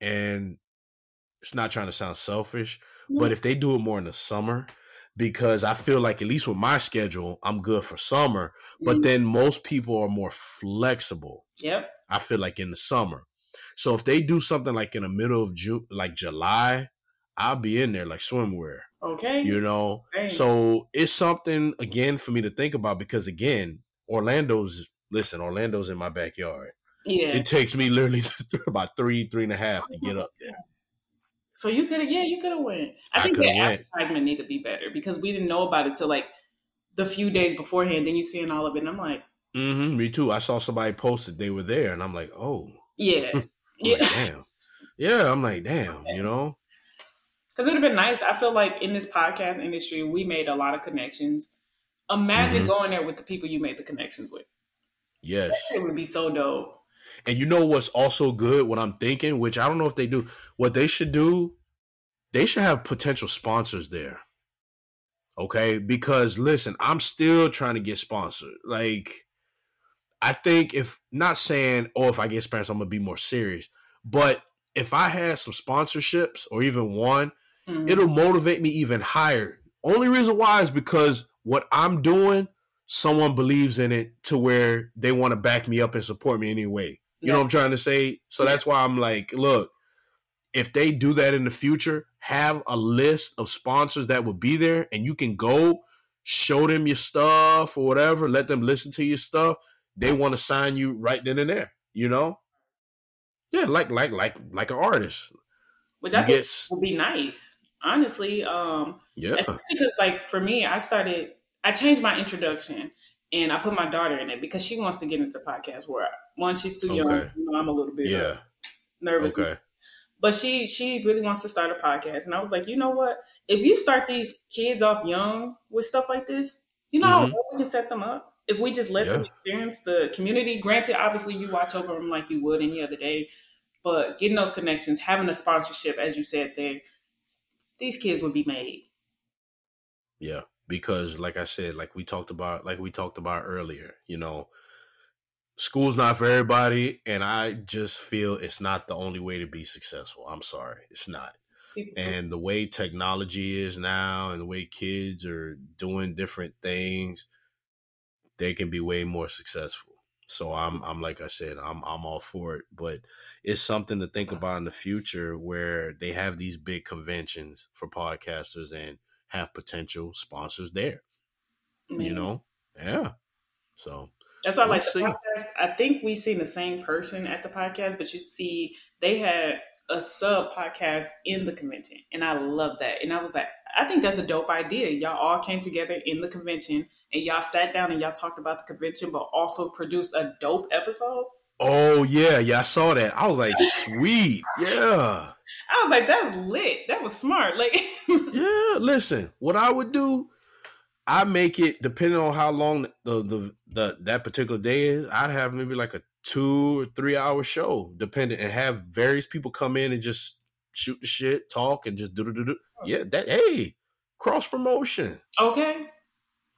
and it's not trying to sound selfish, mm-hmm. but if they do it more in the summer, because I feel like at least with my schedule, I'm good for summer. Mm-hmm. But then most people are more flexible. Yep. I feel like in the summer. So if they do something like in the middle of June, like July, I'll be in there like swimwear. Okay. You know, okay. so it's something again for me to think about because again, Orlando's listen, Orlando's in my backyard. Yeah. It takes me literally about three, three and a half to get up there. So you could have, yeah, you could have went. I, I think the advertisement need to be better because we didn't know about it till like the few days beforehand. Then you seeing all of it, and I'm like, mm-hmm, me too. I saw somebody posted they were there, and I'm like, oh, yeah, yeah, like, damn, yeah. I'm like, damn, you know, because it'd have been nice. I feel like in this podcast industry, we made a lot of connections. Imagine mm-hmm. going there with the people you made the connections with. Yes, it would be so dope. And you know what's also good? What I'm thinking, which I don't know if they do, what they should do, they should have potential sponsors there. Okay, because listen, I'm still trying to get sponsored. Like, I think if not saying, oh, if I get sponsored, I'm gonna be more serious. But if I had some sponsorships or even one, mm-hmm. it'll motivate me even higher. Only reason why is because what I'm doing, someone believes in it to where they want to back me up and support me anyway. You yeah. know what I'm trying to say? So yeah. that's why I'm like, look, if they do that in the future, have a list of sponsors that will be there and you can go show them your stuff or whatever, let them listen to your stuff. They want to sign you right then and there, you know? Yeah, like like like like an artist. Which I think would be nice honestly. Um, yeah. Especially because, like, for me, I started, I changed my introduction and I put my daughter in it because she wants to get into podcasts. Where one, she's too young. You know, I'm a little bit yeah. nervous. Okay. But she she really wants to start a podcast, and I was like, you know what? If you start these kids off young with stuff like this, you know mm-hmm. how we can set them up. If we just let yeah. them experience the community. Granted, obviously, you watch over them like you would any other day, but getting those connections, having a sponsorship, as you said there, these kids would be made. Yeah, because like I said, like we talked about, like we talked about earlier, you know, school's not for everybody, and I just feel it's not the only way to be successful. I'm sorry, it's not. And the way technology is now, and the way kids are doing different things, they can be way more successful. So I'm I'm like I said, I'm I'm all for it. But it's something to think about in the future where they have these big conventions for podcasters and have potential sponsors there. Mm-hmm. You know? Yeah. So that's why we'll I like the podcast. I think we seen the same person at the podcast, but you see they had a sub podcast in the convention. And I love that. And I was like, I think that's a dope idea. Y'all all came together in the convention and y'all sat down and y'all talked about the convention, but also produced a dope episode. Oh yeah, yeah, I saw that. I was like, sweet, yeah. I was like, that's lit. That was smart. Like, yeah. Listen, what I would do, I make it depending on how long the, the the that particular day is. I'd have maybe like a two or three hour show, depending, and have various people come in and just shoot the shit, talk, and just do do do. Yeah, that hey, cross promotion. Okay.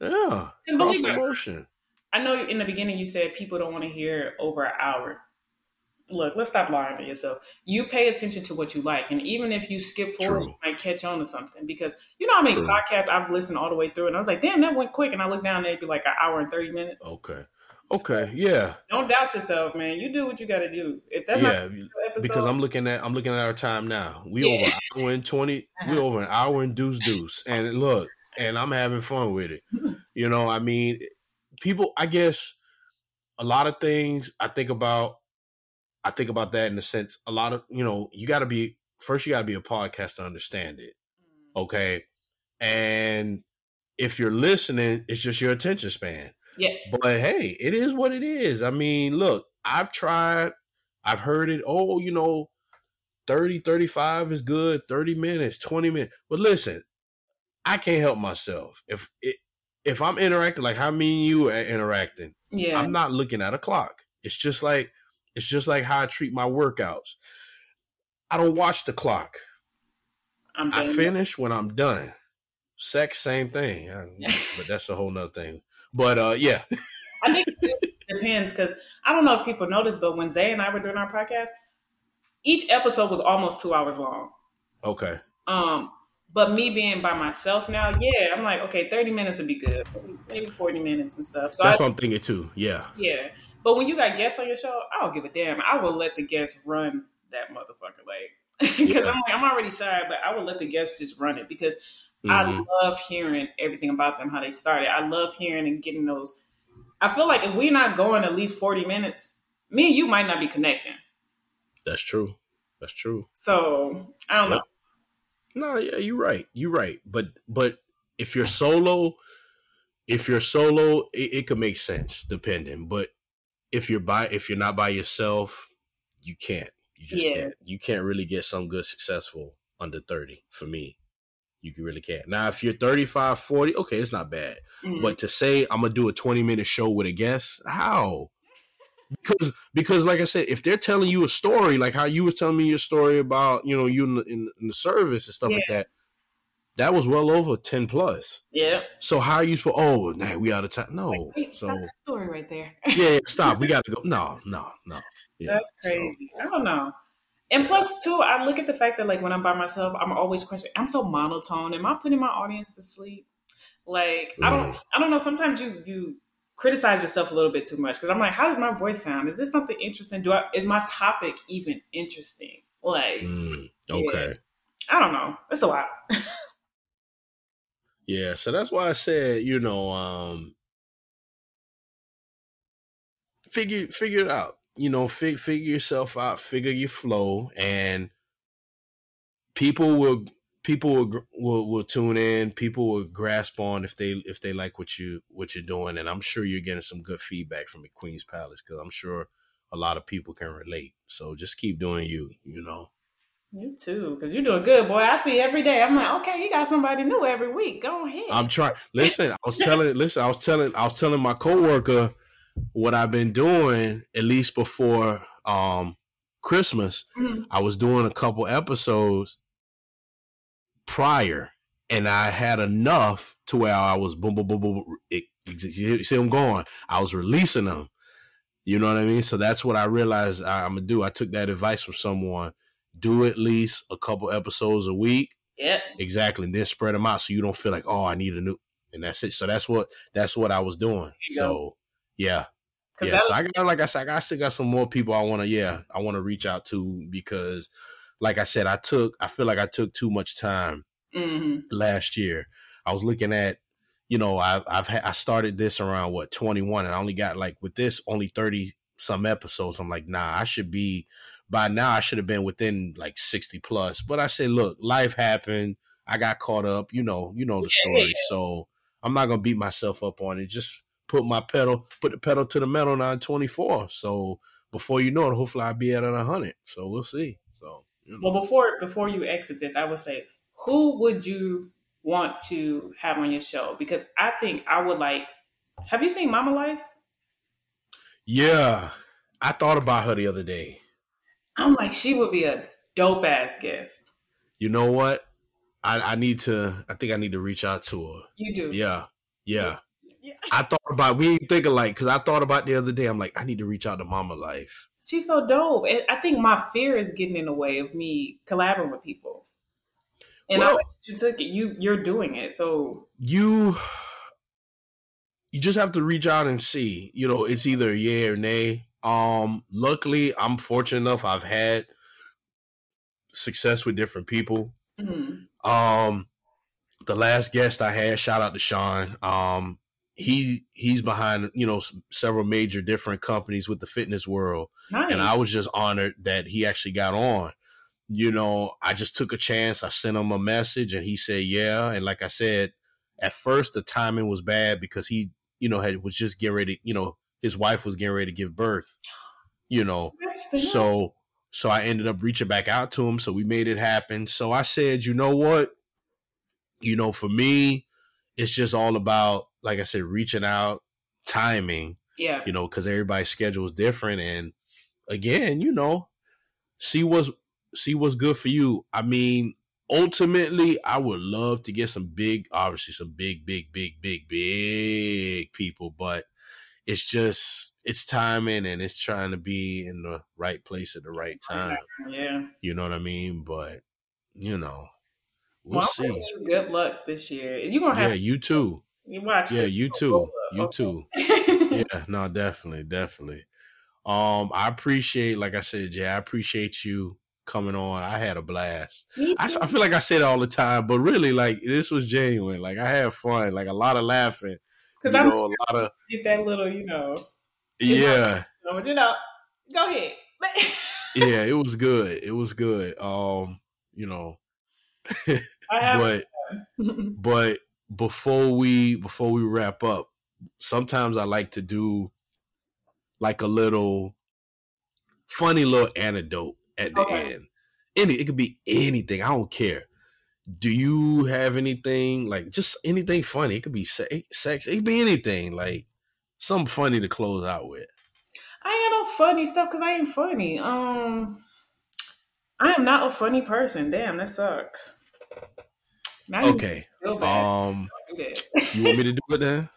Yeah, cross promotion. I know in the beginning you said people don't want to hear over an hour. Look, let's stop lying to yourself. You pay attention to what you like, and even if you skip forward, True. you might catch on to something. Because you know how many True. podcasts I've listened all the way through, and I was like, "Damn, that went quick." And I look down, and it'd be like an hour and thirty minutes. Okay. Okay, yeah. Don't doubt yourself, man. You do what you got to do. If that's yeah, episode, because I'm looking at I'm looking at our time now. We yeah. over an hour and 20 uh-huh. We over an hour and deuce deuce, and look, and I'm having fun with it. you know, I mean, people. I guess a lot of things I think about. I think about that in the sense a lot of you know you got to be first you got to be a podcast to understand it. Mm. Okay, and if you're listening, it's just your attention span. Yeah. But hey, it is what it is. I mean, look, I've tried, I've heard it. Oh, you know, 30, 35 is good, 30 minutes, 20 minutes. But listen, I can't help myself. If it, if I'm interacting like how me and you are interacting, yeah. I'm not looking at a clock. It's just like it's just like how I treat my workouts. I don't watch the clock. i finish when I'm done. Sex, same thing. but that's a whole nother thing. But uh, yeah. I think the depends because I don't know if people noticed, but when Zay and I were doing our podcast, each episode was almost two hours long. Okay. Um, but me being by myself now, yeah, I'm like, okay, 30 minutes would be good. Maybe 40 minutes and stuff. So That's I, what I'm thinking too. Yeah. yeah. But when you got guests on your show, I don't give a damn. I will let the guests run that motherfucker. Like, because Yeah. I'm like, I'm already shy, but I will let the guests just run it because Mhm. I love hearing everything about them, how they started. I love hearing and getting those. I feel like if we're not going at least 40 minutes, me and you might not be connecting. That's true. That's true. So I don't Yep. know. No, yeah, you're right. You're right. But but if you're solo, if you're solo, it, it could make sense depending. But if you're by if you're not by yourself, you can't. You just Yeah. can't. You can't really get some good successful under 30 for me. You really can't. Now if you're 35, 40, okay, it's not bad. Mhm. But to say I'm gonna do a 20 minute show with a guest, how? Because because like I said, if they're telling you a story, like how you was telling me your story about, you know, you in the, in, in the service and stuff like that, that was well over 10 plus. yeah. So how are you supposed oh nah, we out of time? No. Wait, so stop that story right there. yeah, yeah, stop. We gotta go. No, no, no. Yeah, That's so- crazy. I don't know. And plus, too, I look at the fact that like when I'm by myself, I'm always questioning. I'm so monotone. Am I putting my audience to sleep? Like I don't. Mm. I don't know. Sometimes you you criticize yourself a little bit too much because I'm like, how does my voice sound? Is this something interesting? Do I is my topic even interesting? Like Mm, okay. I don't know. It's a lot. Yeah, so that's why I said, you know, um figure figure it out. You know, fig, figure yourself out, figure your flow and people will people will, will will tune in, people will grasp on if they if they like what you what you're doing and I'm sure you're getting some good feedback from the Queen's Palace cuz I'm sure a lot of people can relate. So just keep doing you, you know. You too, because you're doing good, boy. I see every day. I'm like, okay, you got somebody new every week. Go ahead. I'm trying. Listen, I was telling. Listen, I was telling. I was telling my coworker what I've been doing at least before um Christmas. Mhm. I was doing a couple episodes prior, and I had enough to where I was boom, boom, boom, boom. It, you see, I'm going. I was releasing them. You know what I mean? So that's what I realized I, I'm gonna do. I took that advice from someone. Do at least a couple episodes a week. Yep. exactly and then spread them out so you don't feel like oh i need a new and that's it. So that's what that's what i was doing. So yeah. 'Cause yeah that so i got like i said i still got some more people i want to yeah i want to reach out to because like i said i took i feel like i took too much time hmm last year. I was looking at you know i've i've had i started this around what 21 and i only got like with this only 30 some episodes. I'm like nah i should be by now i should have been within like 60 plus but i said look life happened i got caught up you know you know the story yeah. so i'm not gonna beat myself up on it just put my pedal put the pedal to the metal now at 24 so before you know it hopefully i'll be at a 100 so we'll see so you know. Well, before before you exit this, I would say, who would you want to have on your show? Because I think I would like. Have you seen Mama Life? yeah i thought about her the other day I'm like, she would be a dope ass guest. you know what? I, I need to. I think I need to reach out to her. You do. Yeah, yeah. Yeah. I thought about. We ain't think alike because I thought about the other day. I'm like, I need to reach out to Mama Life. She's so dope. And I think my fear is getting in the way of me collaborating with people. And I Well- like that you took it. You you're doing it. So You, you just have to reach out and see. You know, it's either yeah or nay. Um, luckily, I'm fortunate enough. I've had success with different people. mhm. Um, the last guest I had, shout out to Sean. Um, he he's behind you know several major different companies with the fitness world. nice. and I was just honored that he actually got on. You know, I just took a chance. I sent him a message, and he said, "Yeah." And like I said, at first the timing was bad because he, you know, had was just getting ready. You know, his wife was getting ready to give birth. You know, so so I ended up reaching back out to him. So we made it happen. So I said, you know what? You know, for me, it's just all about, like I said, reaching out, timing yeah. you know, because everybody's schedule is different. And again, you know, see what's see what's good for you. I mean, ultimately, I would love to get some big, obviously some big, big, big, big, big people, but it's just it's timing and it's trying to be in the right place at the right time. Yeah. You know what I mean? But you know, we'll, Well, see. Good luck this year. You're gonna have Yeah, you too. you watch. Yeah, you too. You too. Yeah, no, definitely, definitely. Um, I appreciate, like I said, Jay, I appreciate you coming on. I had a blast. I. I feel like I say it all the time, but really, like this was genuine. Like I had fun, like a lot of laughing. Because I'm a sure lot of get that little, you know, yeah, you know, go ahead. yeah. It was good. It was good. Um, you know, but but before we before we wrap up, sometimes I like to do like a little funny little anecdote at the Okay. end. Any it could be anything. I don't care. Do you have anything like just anything funny? It could be sex. It could be anything like something funny to close out with. I ain't no funny stuff because I ain't funny. Um, I am not a funny person. Damn, that sucks. Now Okay. feel. Um, you want me to do it then?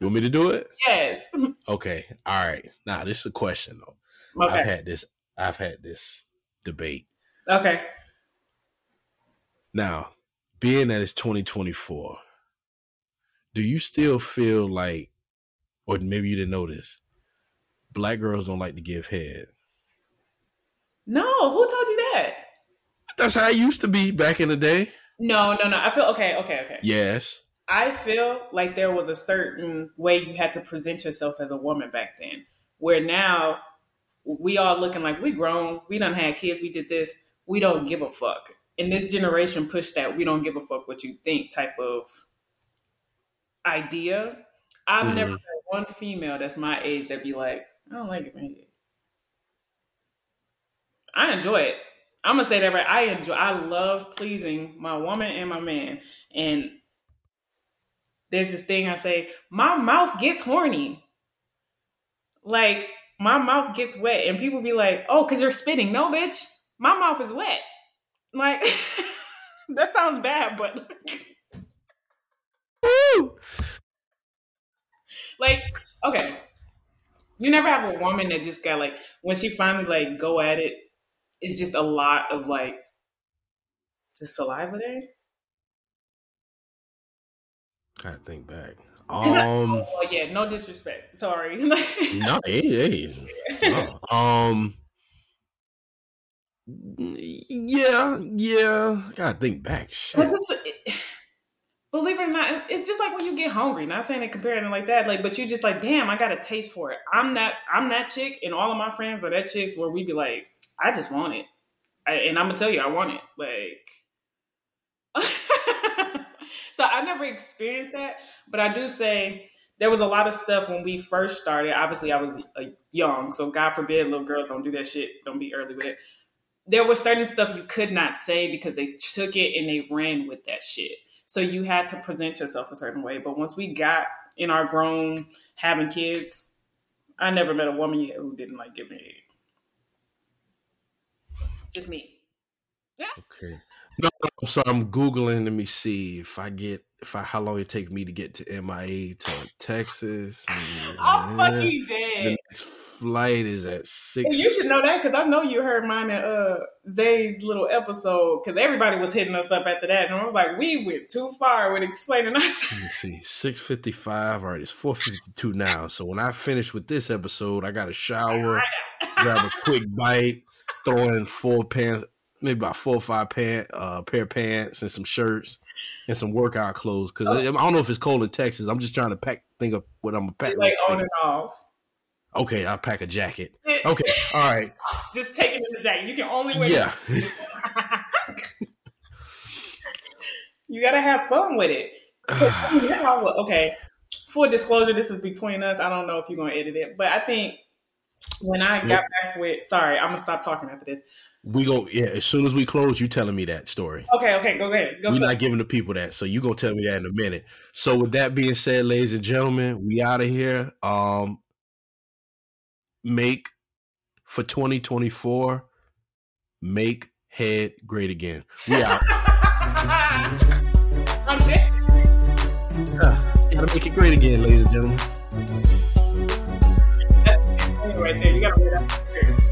You want me to do it? yes. Okay. All right. Now this is a question though. Okay. I've had this. I've had this debate. Okay. Now, being that it's 2024, do you still feel like, or maybe you didn't know this, black girls don't like to give head? No, who told you that? That's how it used to be back in the day. No, no, no. I feel okay, okay, okay. Yes. I feel like there was a certain way you had to present yourself as a woman back then. Where now we all looking like we grown, we done had kids, we did this, we don't give a fuck. And this generation push that we don't give a fuck what you think type of idea. I've Mhm. never had one female that's my age that be like, I don't like it, man. I enjoy it. I'm gonna say that right. I enjoy. I love pleasing my woman and my man. And there's this thing I say, my mouth gets horny. Like my mouth gets wet, and people be like, "Oh, cause you're spitting." No, bitch, my mouth is wet. Like that sounds bad, but like okay, you never have a woman that just got like when she finally like go at it, it's just a lot of like just saliva there. Gotta think back. Um, Oh yeah, no disrespect. Sorry. no, hey, hey. no. Um, yeah, yeah. Gotta think back. Shit. It, believe it or not, it's just like when you get hungry. Not saying it comparing it like that, like, but you just like, damn, I got a taste for it. I'm that, I'm that chick, and all of my friends are that chicks where we be like, I just want it, I, and I'm gonna tell you, I want it. Like, so I never experienced that, but I do say there was a lot of stuff when we first started. Obviously, I was young, so God forbid, little girls don't do that shit. Don't be early with it there was certain stuff you could not say because they took it and they ran with that shit. So you had to present yourself a certain way. But once we got in our grown having kids, I never met a woman yet who didn't like giving head. Just me. Yeah. Okay. No, so I'm googling. Let me see if I get if I how long it take me to get to MIA to Texas. I'm fucking dead. Flight is at And six. you should know that because I know you heard mine in uh, Zay's little episode because everybody was hitting us up after that. And I was like, we went too far with explaining ourselves. Let me see, six fifty five. All right, it's four fifty two now. So when I finish with this episode, I got to shower, grab a quick bite, throw in four pants, maybe about four or five pant, uh, pair of pants and some shirts and some workout clothes. Because I don't know if it's cold in Texas. I'm just trying to pack. Think of what I'm gonna pack. like on and off. Okay, I'll pack a jacket. Okay, all right. Just take it in the jacket. You can only wear Yeah. you gotta have fun with it. I mean, that's how- okay. Full disclosure, this is between us. I don't know if you're gonna edit it, but I think when I got back with sorry, I'm gonna stop talking after this. We go. Yeah, as soon as we close, you telling me that story. Okay, okay, go ahead. Go We're not giving the people that, so you gonna tell me that in a minute. So with that being said, ladies and gentlemen, we out of here. Um, make for 2024, make head great again. We out. I'm dead. Ah, gotta make it great again, ladies and gentlemen. That's right there. You gotta wear that.